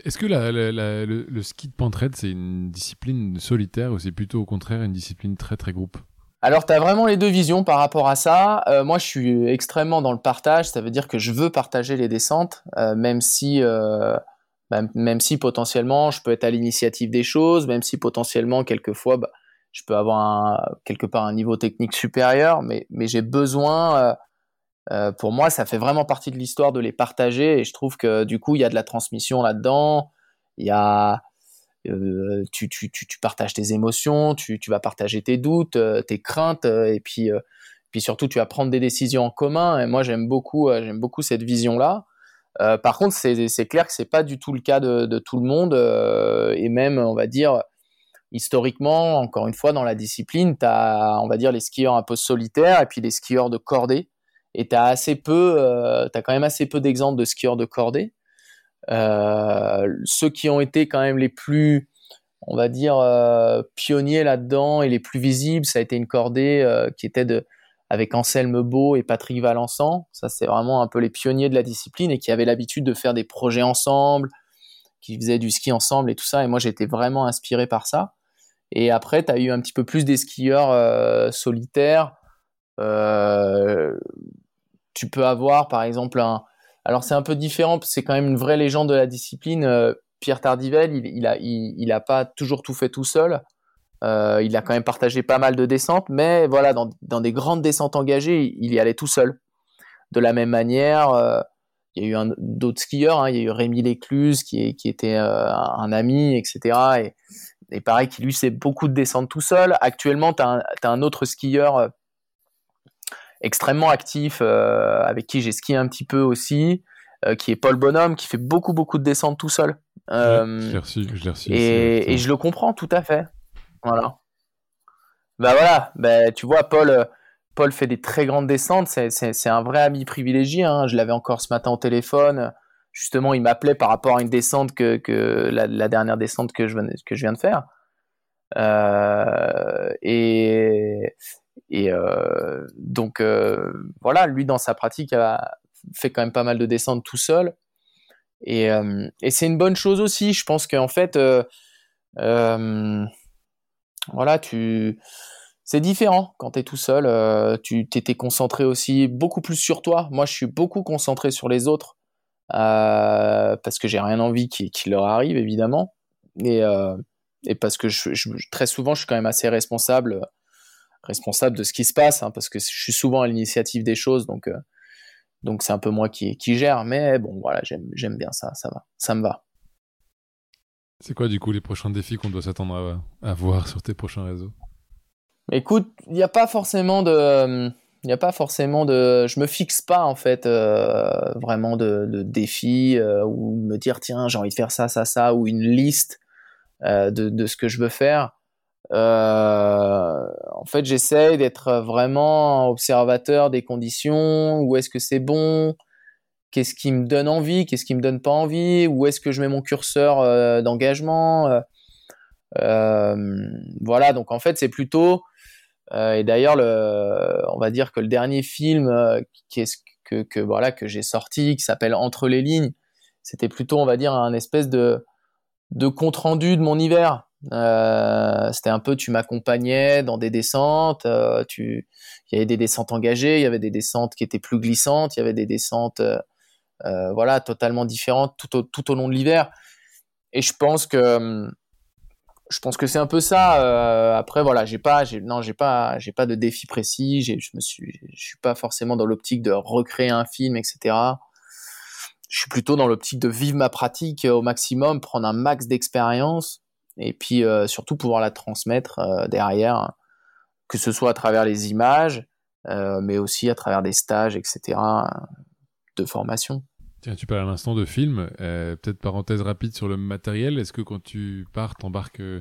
Est-ce que le, ski de pentraide, c'est une discipline solitaire ou c'est plutôt au contraire une discipline très très groupe? Alors, tu as vraiment les deux visions par rapport à ça. Euh, moi, je suis extrêmement dans le partage. Ça veut dire que je veux partager les descentes, euh, même si, euh, bah, même si potentiellement je peux être à l'initiative des choses, même si potentiellement quelquefois bah, je peux avoir quelque part un niveau technique supérieur, mais, mais j'ai besoin euh, pour moi, ça fait vraiment partie de l'histoire de les partager et je trouve que du coup, il y a de la transmission là-dedans. Il y a, euh, tu, tu, tu, tu, partages tes émotions, tu, vas partager tes doutes, euh, tes craintes et puis, puis surtout, tu vas prendre des décisions en commun. Et moi, j'aime beaucoup, j'aime beaucoup cette vision-là. par contre, c'est clair que c'est pas du tout le cas de tout le monde et même, on va dire, historiquement, encore une fois, dans la discipline, tu as, on va dire, les skieurs un peu solitaires et puis les skieurs de cordée et tu as assez peu, euh, as quand même assez peu d'exemples de skieurs de cordée. Euh, ceux qui ont été quand même les plus, on va dire, euh, pionniers là-dedans et les plus visibles, ça a été une cordée euh, qui était de, avec Anselme Beau et Patrick Valençant. Ça, c'est vraiment un peu les pionniers de la discipline et qui avaient l'habitude de faire des projets ensemble, qui faisaient du ski ensemble et tout ça. Et moi, j'étais vraiment inspiré par ça. Et après, tu as eu un petit peu plus des skieurs euh, solitaires euh, tu peux avoir par exemple un. Alors c'est un peu différent, c'est quand même une vraie légende de la discipline. Euh, Pierre Tardivel, il, il a, pas toujours tout fait tout seul. Il a quand même partagé pas mal de descentes, mais voilà, dans, des grandes descentes engagées, il y allait tout seul. De la même manière, il y a eu d'autres skieurs, hein, il y a eu Rémi Lécluse qui, qui était un ami, etc. Et, et pareil, qui lui c'est beaucoup de descentes tout seul. Actuellement, tu as, as, un autre skieur extrêmement actif, euh, avec qui j'ai skié un petit peu aussi, euh, qui est Paul Bonhomme, qui fait beaucoup beaucoup de descentes tout seul. Euh, je reçu, je reçu. Et, et, je le comprends tout à fait. Voilà. Bah voilà, bah, tu vois, Paul, Paul fait des très grandes descentes. C'est un vrai ami privilégié. Hein. Je l'avais encore ce matin au téléphone. Justement, il m'appelait par rapport à une descente que, que la, dernière descente que je, que je viens de faire. Euh, et et euh, donc euh, voilà, lui dans sa pratique a fait quand même pas mal de descentes tout seul. Et, et c'est une bonne chose aussi. Je pense qu'en fait, voilà, tu c'est différent quand tu es tout seul. tu t'étais concentré aussi beaucoup plus sur toi. Moi, je suis beaucoup concentré sur les autres parce que j'ai rien envie qu'il leur arrive évidemment. Et, euh, et parce que je, je, très souvent je suis quand même assez responsable responsable de ce qui se passe hein, parce que je suis souvent à l'initiative des choses donc euh, donc c'est un peu moi qui, qui gère. Mais bon voilà j'aime bien ça ça va ça me va. C'est quoi du coup les prochains défis qu'on doit s'attendre à, à, voir sur tes prochains réseaux? Écoute il n'y a pas forcément de il n'y a pas forcément de. Je me fixe pas en fait euh, vraiment de, de défis euh, ou me dire tiens j'ai envie de faire ça ça ça ou une liste euh, de, ce que je veux faire. en fait j'essaye d'être vraiment observateur des conditions. Où est-ce que c'est bon Qu'est-ce qui me donne envie Qu'est-ce qui me donne pas envie Où est-ce que je mets mon curseur d'engagement Voilà donc en fait c'est plutôt et d'ailleurs, on va dire que le dernier film euh, qui est, que, que, voilà, que j'ai sorti, qui s'appelle Entre les lignes, c'était plutôt, on va dire, un espèce de, de compte rendu de mon hiver. Euh, c'était un peu, tu m'accompagnais dans des descentes, euh, il y avait des descentes engagées, il y avait des descentes qui étaient plus glissantes, il y avait des descentes, euh, voilà, totalement différentes tout au, tout au long de l'hiver. Et je pense que hum, je pense que c'est un peu ça. Euh, après, voilà, j'ai pas, non, j'ai pas, j'ai pas de défi précis. Je me suis, je suis pas forcément dans l'optique de recréer un film, etc. Je suis plutôt dans l'optique de vivre ma pratique au maximum, prendre un max d'expérience et puis euh, surtout pouvoir la transmettre euh, derrière, que ce soit à travers les images, euh, mais aussi à travers des stages, etc. de formation. Tiens, tu parles à l'instant de film. Euh, peut-être parenthèse rapide sur le matériel. Est-ce que quand tu pars, t'embarques euh,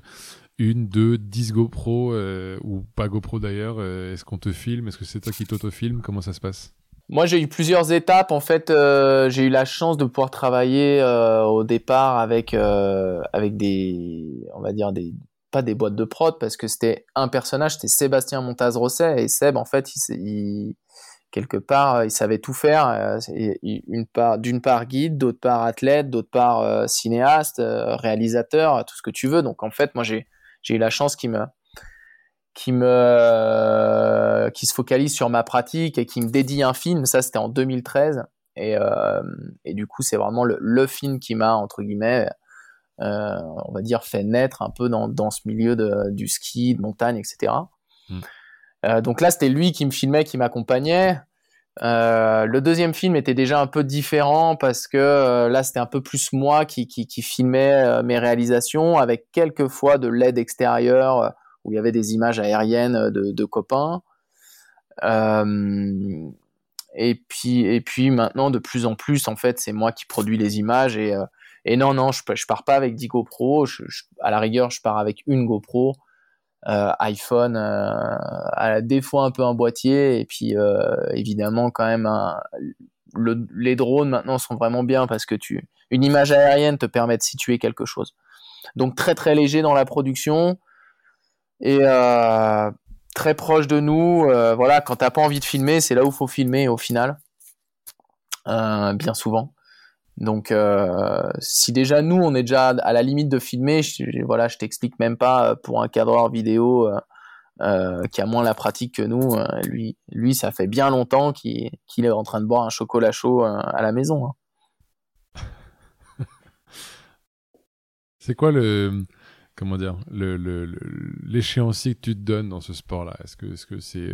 une, deux, dix GoPro euh, ou pas GoPro d'ailleurs Est-ce qu'on te filme? Est-ce que c'est toi qui t'autofilme Comment ça se passe? Moi, j'ai eu plusieurs étapes. En fait, j'ai eu la chance de pouvoir travailler au départ avec avec des, on va dire des pas des boîtes de prod parce que c'était un personnage, c'était Sébastien Montaz-Rosset et Seb, en fait, il quelque part, il savait tout faire. Euh, part, d'une part guide, d'autre part athlète, d'autre part euh, cinéaste, euh, réalisateur, tout ce que tu veux. Donc en fait, moi j'ai eu la chance qu'il me qui me qui se focalise sur ma pratique et qui me dédie un film. Ça c'était en 2013 et et du coup c'est vraiment le, le, film qui m'a entre guillemets on va dire fait naître un peu dans dans ce milieu de, du ski, de montagne, etc. Euh, donc là, c'était lui qui me filmait, qui m'accompagnait. Euh, le deuxième film était déjà un peu différent parce que euh, là, c'était un peu plus moi qui, qui, filmais mes réalisations avec quelques fois de l'aide extérieure où il y avait des images aériennes de, copains. et puis, et puis maintenant, de plus en plus, en fait, c'est moi qui produis les images et, et non, non, je, je pars pas avec 10 GoPro. Je, à la rigueur, je pars avec une GoPro iPhone, euh, des fois un peu un boîtier, et puis euh, évidemment quand même les drones maintenant sont vraiment bien parce que tu une image aérienne te permet de situer quelque chose. Donc très très léger dans la production et très proche de nous. voilà, quand t'as pas envie de filmer, c'est là où faut filmer au final, bien souvent. Donc, euh, si déjà nous, on est déjà à la limite de filmer, je, voilà, je t'explique même pas euh, pour un cadreur vidéo euh, qui a moins la pratique que nous. Lui, lui, ça fait bien longtemps qu'il est en train de boire un chocolat chaud à la maison. Hein. C'est quoi le comment dire l'échéancier que tu te donnes dans ce sport-là? Est-ce que est-ce que c'est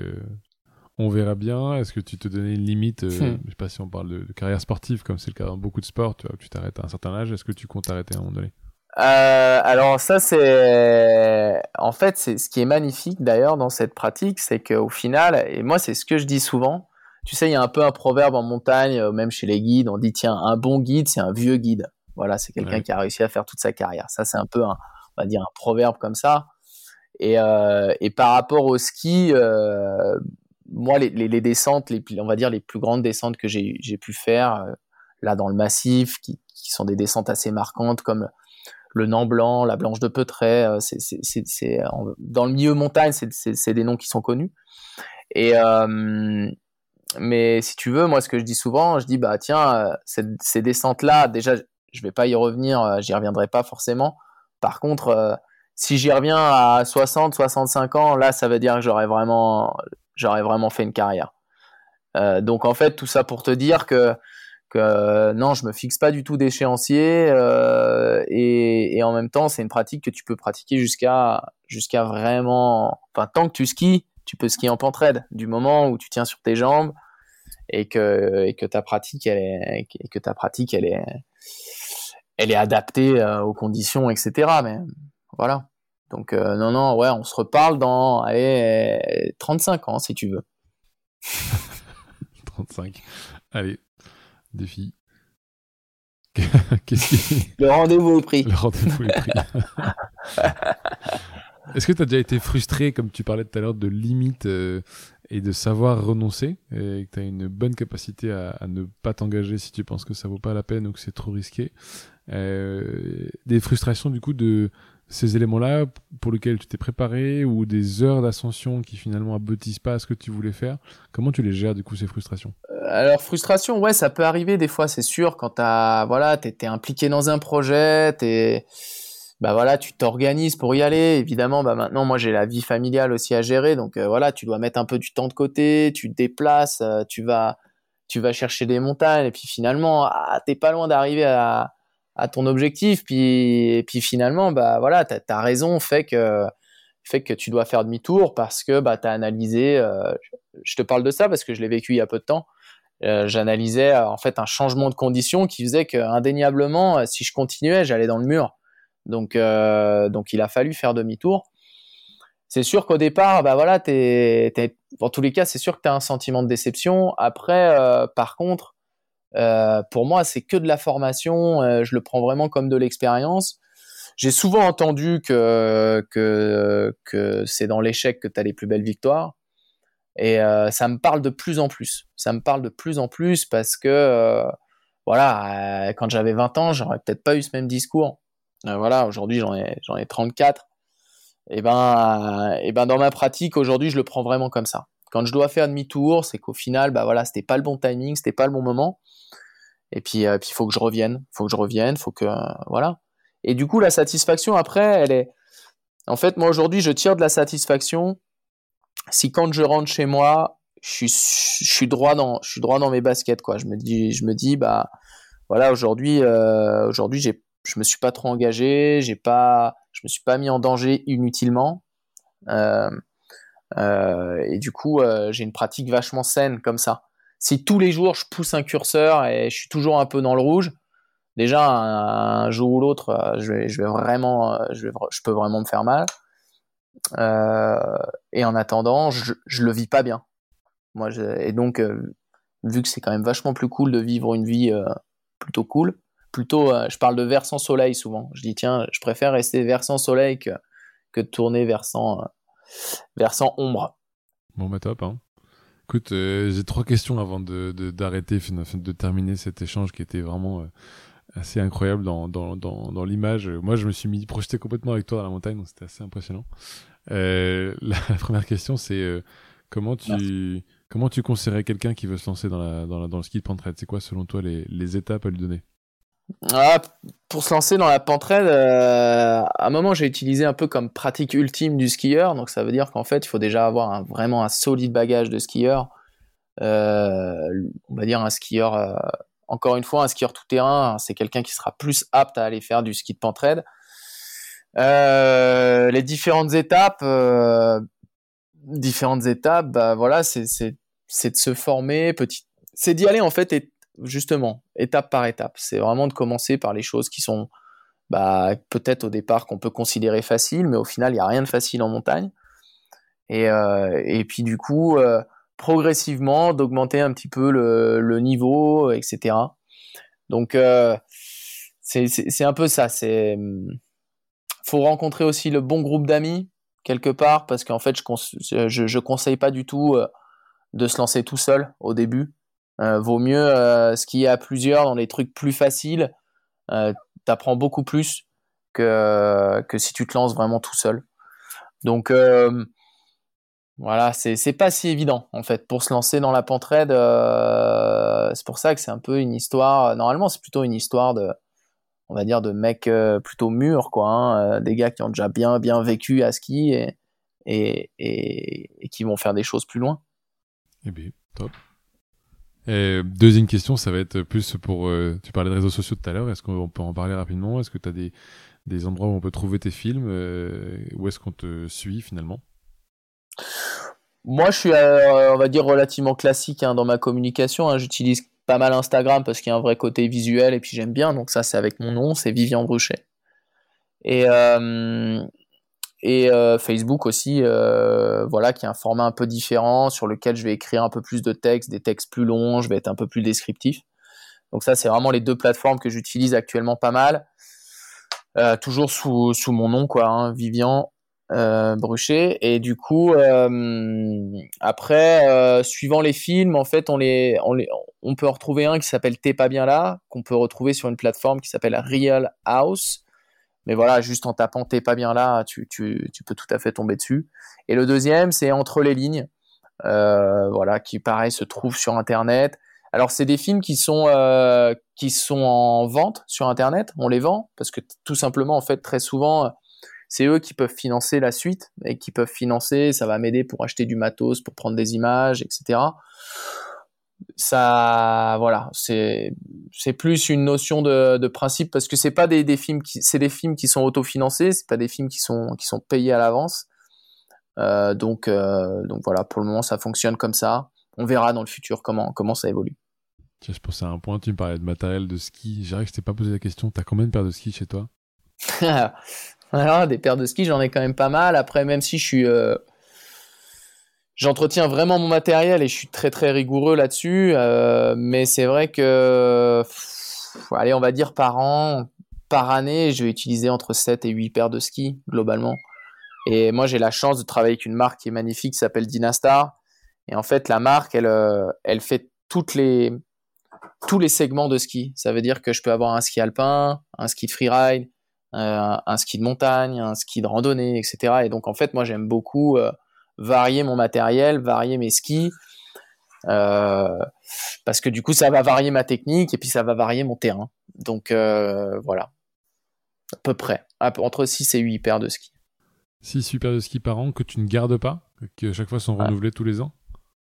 on verra bien. Est-ce que tu te donnais une limite euh, hmm. Je sais pas si on parle de, carrière sportive, comme c'est le cas dans beaucoup de sports, tu, tu t'arrêtes à un certain âge. Est-ce que tu comptes arrêter à un moment donné? Euh, alors ça c'est en fait c'est ce qui est magnifique d'ailleurs dans cette pratique c'est qu'au final et moi c'est ce que je dis souvent tu sais il y a un peu un proverbe en montagne euh, même chez les guides on dit tiens un bon guide c'est un vieux guide voilà c'est quelqu'un qui a réussi à faire toute sa carrière ça c'est un peu un on va dire un proverbe comme ça et, euh, et par rapport au ski euh, moi, les, descentes, on va dire les plus grandes descentes que j'ai pu faire, euh, là dans le massif, qui, sont des descentes assez marquantes comme le Nant Blanc, la Blanche de c'est, c'est, dans le milieu montagne, c'est, des noms qui sont connus. Et mais si tu veux, moi, ce que je dis souvent, je dis bah tiens, ces descentes-là, déjà, je vais pas y revenir, j'y reviendrai pas forcément. Par contre, si j'y reviens à 60, 65 ans, là, ça veut dire que j'aurais vraiment, j'aurais vraiment fait une carrière. Euh, donc en fait, tout ça pour te dire que, non, je me fixe pas du tout d'échéancier euh, et, en même temps, c'est une pratique que tu peux pratiquer jusqu'à vraiment, enfin tant que tu skis, tu peux skier en pentraide du moment où tu tiens sur tes jambes et que ta pratique elle est que ta pratique elle est elle est adaptée euh, aux conditions, etc. Mais voilà. Donc euh, non, non, ouais, on se reparle dans allez, 35 ans si tu veux. 35. Allez, défi. Le rendez-vous est pris. Le rendez-vous est pris. Est-ce que tu as déjà été frustré, comme tu parlais tout à l'heure, de limites euh, et de savoir renoncer et que tu as une bonne capacité à, ne pas t'engager si tu penses que ça vaut pas la peine ou que c'est trop risqué euh, Des frustrations du coup de ces éléments-là pour lesquels tu t'es préparé ou des heures d'ascension qui finalement aboutissent pas à ce que tu voulais faire Comment tu les gères du coup ces frustrations? Euh, Alors frustration, ouais, ça peut arriver des fois, c'est sûr, quand tu voilà, t'es impliqué dans un projet, t'es bah voilà, tu t'organises pour y aller. Évidemment, bah maintenant, moi j'ai la vie familiale aussi à gérer, donc euh, voilà, tu dois mettre un peu du temps de côté, tu te déplaces, euh, tu vas, tu vas chercher des montagnes, et puis finalement, ah, t'es pas loin d'arriver à, à ton objectif, puis et puis finalement, bah voilà, ta, raison fait que fait que tu dois faire demi-tour parce que bah as analysé. Euh, je te parle de ça parce que je l'ai vécu il y a peu de temps. J'analysais en fait un changement de conditions qui faisait que indéniablement, si je continuais, j'allais dans le mur. Donc, euh, donc il a fallu faire demi-tour. C'est sûr qu'au départ, bah voilà, t'es, dans tous les cas, c'est sûr que tu as un sentiment de déception. Après, euh, par contre, euh, pour moi, c'est que de la formation. je le prends vraiment comme de l'expérience. J'ai souvent entendu que, que, que c'est dans l'échec que tu as les plus belles victoires. Et ça me parle de plus en plus. Ça me parle de plus en plus parce que, voilà, quand j'avais 20 ans, j'aurais peut-être pas eu ce même discours. Euh, voilà, aujourd'hui j'en ai, j'en ai 34. Et ben, et ben dans ma pratique aujourd'hui, je le prends vraiment comme ça. Quand je dois faire demi-tour, c'est qu'au final, bah voilà, c'était pas le bon timing, c'était pas le bon moment. Et puis, euh, puis il faut que je revienne, faut que je revienne, faut que voilà. Et du coup, la satisfaction après, elle est, en fait, moi aujourd'hui, je tire de la satisfaction si quand je rentre chez moi, je suis, je suis droit dans, je suis droit dans mes baskets quoi. Je me dis, je me dis, bah voilà, aujourd'hui, euh, aujourd'hui, j'ai je me suis pas trop engagé, j'ai pas, je me suis pas mis en danger inutilement. Euh, euh, et du coup, euh, j'ai une pratique vachement saine comme ça. Si tous les jours je pousse un curseur et je suis toujours un peu dans le rouge, déjà un, jour ou l'autre, je vais, je vais vraiment, je, vais, je peux vraiment me faire mal. et en attendant, je, je le vis pas bien. Moi, et donc, vu que c'est quand même vachement plus cool de vivre une vie plutôt cool, plutôt, euh, je parle de versant soleil souvent. Je dis, tiens, je préfère rester versant soleil que, que de tourner versant, euh, versant ombre. Bon, bah top. Hein. Écoute, euh, j'ai trois questions avant de, d'arrêter, de, de, terminer cet échange qui était vraiment assez incroyable dans, dans, dans, dans, l'image. Moi, je me suis mis projeté complètement avec toi dans la montagne, donc c'était assez impressionnant. la, première question, c'est comment tu... Comment tu conseillerais quelqu'un qui veut se lancer dans, la, dans, dans le ski de pentraide C'est quoi, selon toi, les, les étapes à lui donner? Ah, pour se lancer dans la pentraide, euh, à un moment j'ai utilisé un peu comme pratique ultime du skieur. Donc ça veut dire qu'en fait il faut déjà avoir vraiment un solide bagage de skieur. Euh, on va dire un skieur, euh, encore une fois un skieur tout terrain, c'est quelqu'un qui sera plus apte à aller faire du ski de pentraide. les différentes étapes, différentes étapes, bah voilà, c'est de se former petit, c'est d'y aller en fait justement, étape par étape. C'est vraiment de commencer par les choses qui sont bah, peut-être au départ qu'on peut considérer faciles, mais au final, il n'y a rien de facile en montagne. Et, euh, puis du coup, euh, progressivement, d'augmenter un petit peu le, niveau, etc. Donc, euh, c'est un peu ça. C'est faut rencontrer aussi le bon groupe d'amis quelque part, parce qu'en fait, je, je conseille pas du tout de se lancer tout seul au début vaut mieux skier à plusieurs dans des trucs plus faciles. T'apprends beaucoup plus que, que si tu te lances vraiment tout seul. Donc voilà, c'est pas si évident en fait pour se lancer dans la pente raide. c'est pour ça que c'est un peu une histoire. Normalement, c'est plutôt une histoire de, on va dire, de mecs plutôt mûrs, quoi, hein, des gars qui ont déjà bien bien vécu à ski et, et, et, qui vont faire des choses plus loin. Eh bien, top. Et deuxième question, ça va être plus pour. Euh, tu parlais de réseaux sociaux tout à l'heure. Est-ce qu'on peut en parler rapidement? Est-ce que tu as des, endroits où on peut trouver tes films euh, Où est-ce qu'on te suit finalement? Moi, je suis, euh, on va dire, relativement classique hein, dans ma communication. Hein. J'utilise pas mal Instagram parce qu'il y a un vrai côté visuel et puis j'aime bien. Donc, ça, c'est avec mon nom, c'est Vivian Bruchet. Et, et euh, Facebook aussi, euh, voilà, qui est un format un peu différent sur lequel je vais écrire un peu plus de textes, des textes plus longs, je vais être un peu plus descriptif. Donc ça, c'est vraiment les deux plateformes que j'utilise actuellement pas mal. Euh, toujours sous, sous mon nom, quoi, hein, Vivian Bruchet. Et du coup, après, suivant les films, en fait, on, les, on, les, on peut en retrouver un qui s'appelle T'es pas bien là, qu'on peut retrouver sur une plateforme qui s'appelle Real House mais voilà, juste en tapant t'es pas bien là, tu, tu, tu, peux tout à fait tomber dessus. Et le deuxième, c'est entre les lignes, euh, voilà, qui pareil se trouve sur Internet. Alors c'est des films qui sont euh, qui sont en vente sur Internet, on les vend parce que tout simplement en fait très souvent c'est eux qui peuvent financer la suite et qui peuvent financer, ça va m'aider pour acheter du matos, pour prendre des images, etc ça voilà c'est c'est plus une notion de, de principe parce que c'est pas des, des, films qui c'est des films qui sont autofinancés c'est pas des films qui sont qui sont payés à l'avance. Euh, donc euh, donc voilà pour le moment ça fonctionne comme ça. On verra dans le futur comment comment ça évolue. Je pense à un point tu me parlais de matériel de ski. J'arrive je t'ai pas posé la question. T'as combien de paires de ski chez toi? Alors des paires de ski j'en ai quand même pas mal. Après même si je suis euh, j'entretiens vraiment mon matériel et je suis très très rigoureux là-dessus. Euh, mais c'est vrai que, allez, on va dire par an, par année, je vais utiliser entre 7 et 8 paires de skis globalement. Et moi, j'ai la chance de travailler avec une marque qui est magnifique, qui s'appelle Dynastar. Et en fait, la marque, elle, euh, elle fait les, tous les segments de ski. Ça veut dire que je peux avoir un ski alpin, un ski de freeride, euh, un ski de montagne, un ski de randonnée, etc. Et donc, en fait, moi, j'aime beaucoup varier mon matériel, varier mes skis. Euh, parce que du coup, ça va varier ma technique et puis ça va varier mon terrain. Donc euh, voilà, à peu près, entre 6 et 8 paires de skis. 6 paires de skis par an que tu ne gardes pas, qui à chaque fois sont renouvelés tous les ans?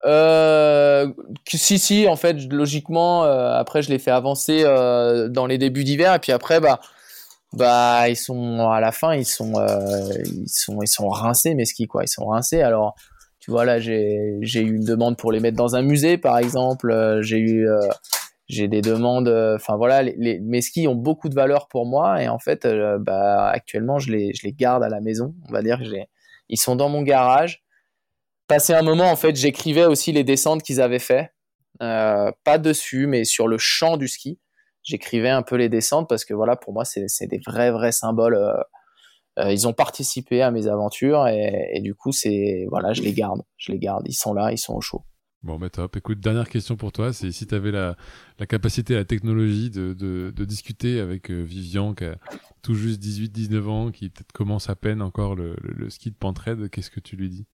Euh, si si en fait logiquement après je les fais avancer dans les débuts d'hiver et puis après bah bah ils sont à la fin ils sont euh, ils sont ils sont rincés mes skis quoi ils sont rincés. Alors tu vois là j'ai eu une demande pour les mettre dans un musée par exemple. Euh, j'ai eu euh, j'ai des demandes enfin voilà mes skis ont beaucoup de valeur pour moi. Et en fait bah actuellement je les je les garde à la maison on va dire. Que ils sont dans mon garage. Passé un moment en fait j'écrivais aussi les descentes qu'ils avaient fait pas dessus mais sur le champ du ski j'écrivais un peu les descentes parce que voilà, pour moi, c'est des vrais, vrais symboles. Euh, euh, ils ont participé à mes aventures et, du coup, c'est voilà, je les garde, je les garde. Ils sont là, ils sont au chaud. Bon, bah top. Écoute, dernière question pour toi, c'est si tu avais la, la, capacité, la technologie de, discuter avec euh, Vivian, qui a tout juste 18-19 ans, qui commence à peine encore le, le, ski de pentraide, qu'est-ce que tu lui dis?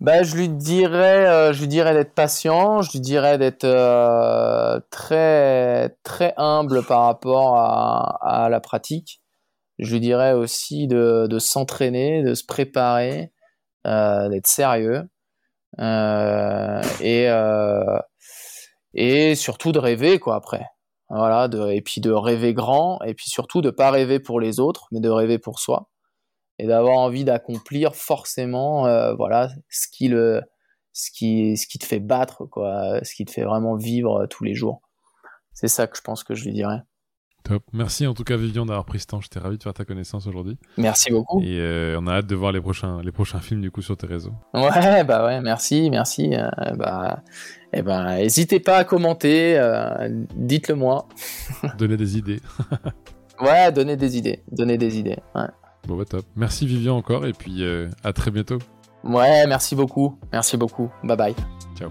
Je lui dirais, euh, je lui dirais d'être patient, je lui dirais d'être euh, très humble par rapport à, la pratique. Je lui dirais aussi de, de s'entraîner, de se préparer, euh, d'être sérieux et surtout de rêver quoi après. Voilà, et puis de rêver grand et puis surtout de pas rêver pour les autres, mais de rêver pour soi et d'avoir envie d'accomplir forcément euh, voilà ce qui le ce qui ce qui te fait battre quoi ce qui te fait vraiment vivre euh, tous les jours c'est ça que je pense que je lui dirais Top. Merci en tout cas Vivian d'avoir pris ce temps. J'étais ravi de faire ta connaissance aujourd'hui. Merci beaucoup. Et euh, on a hâte de voir les prochains, les prochains films du coup sur tes réseaux. Ouais, bah ouais, merci, merci. bah, et eh ben, n'hésitez pas à commenter, dites-le moi. donnez des idées. ouais, donnez des idées, donnez des idées. Ouais. Bah, merci Vivian encore et puis euh, à très bientôt. Ouais, merci beaucoup. Merci beaucoup. Bye bye. Ciao.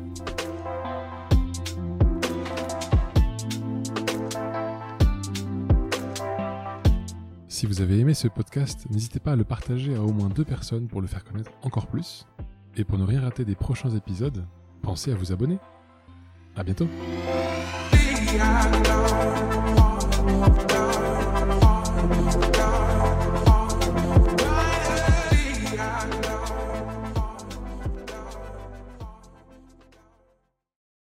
Si vous avez aimé ce podcast, n'hésitez pas à le partager à au moins deux personnes pour le faire connaître encore plus. Et pour ne rien rater des prochains épisodes, pensez à vous abonner. À bientôt.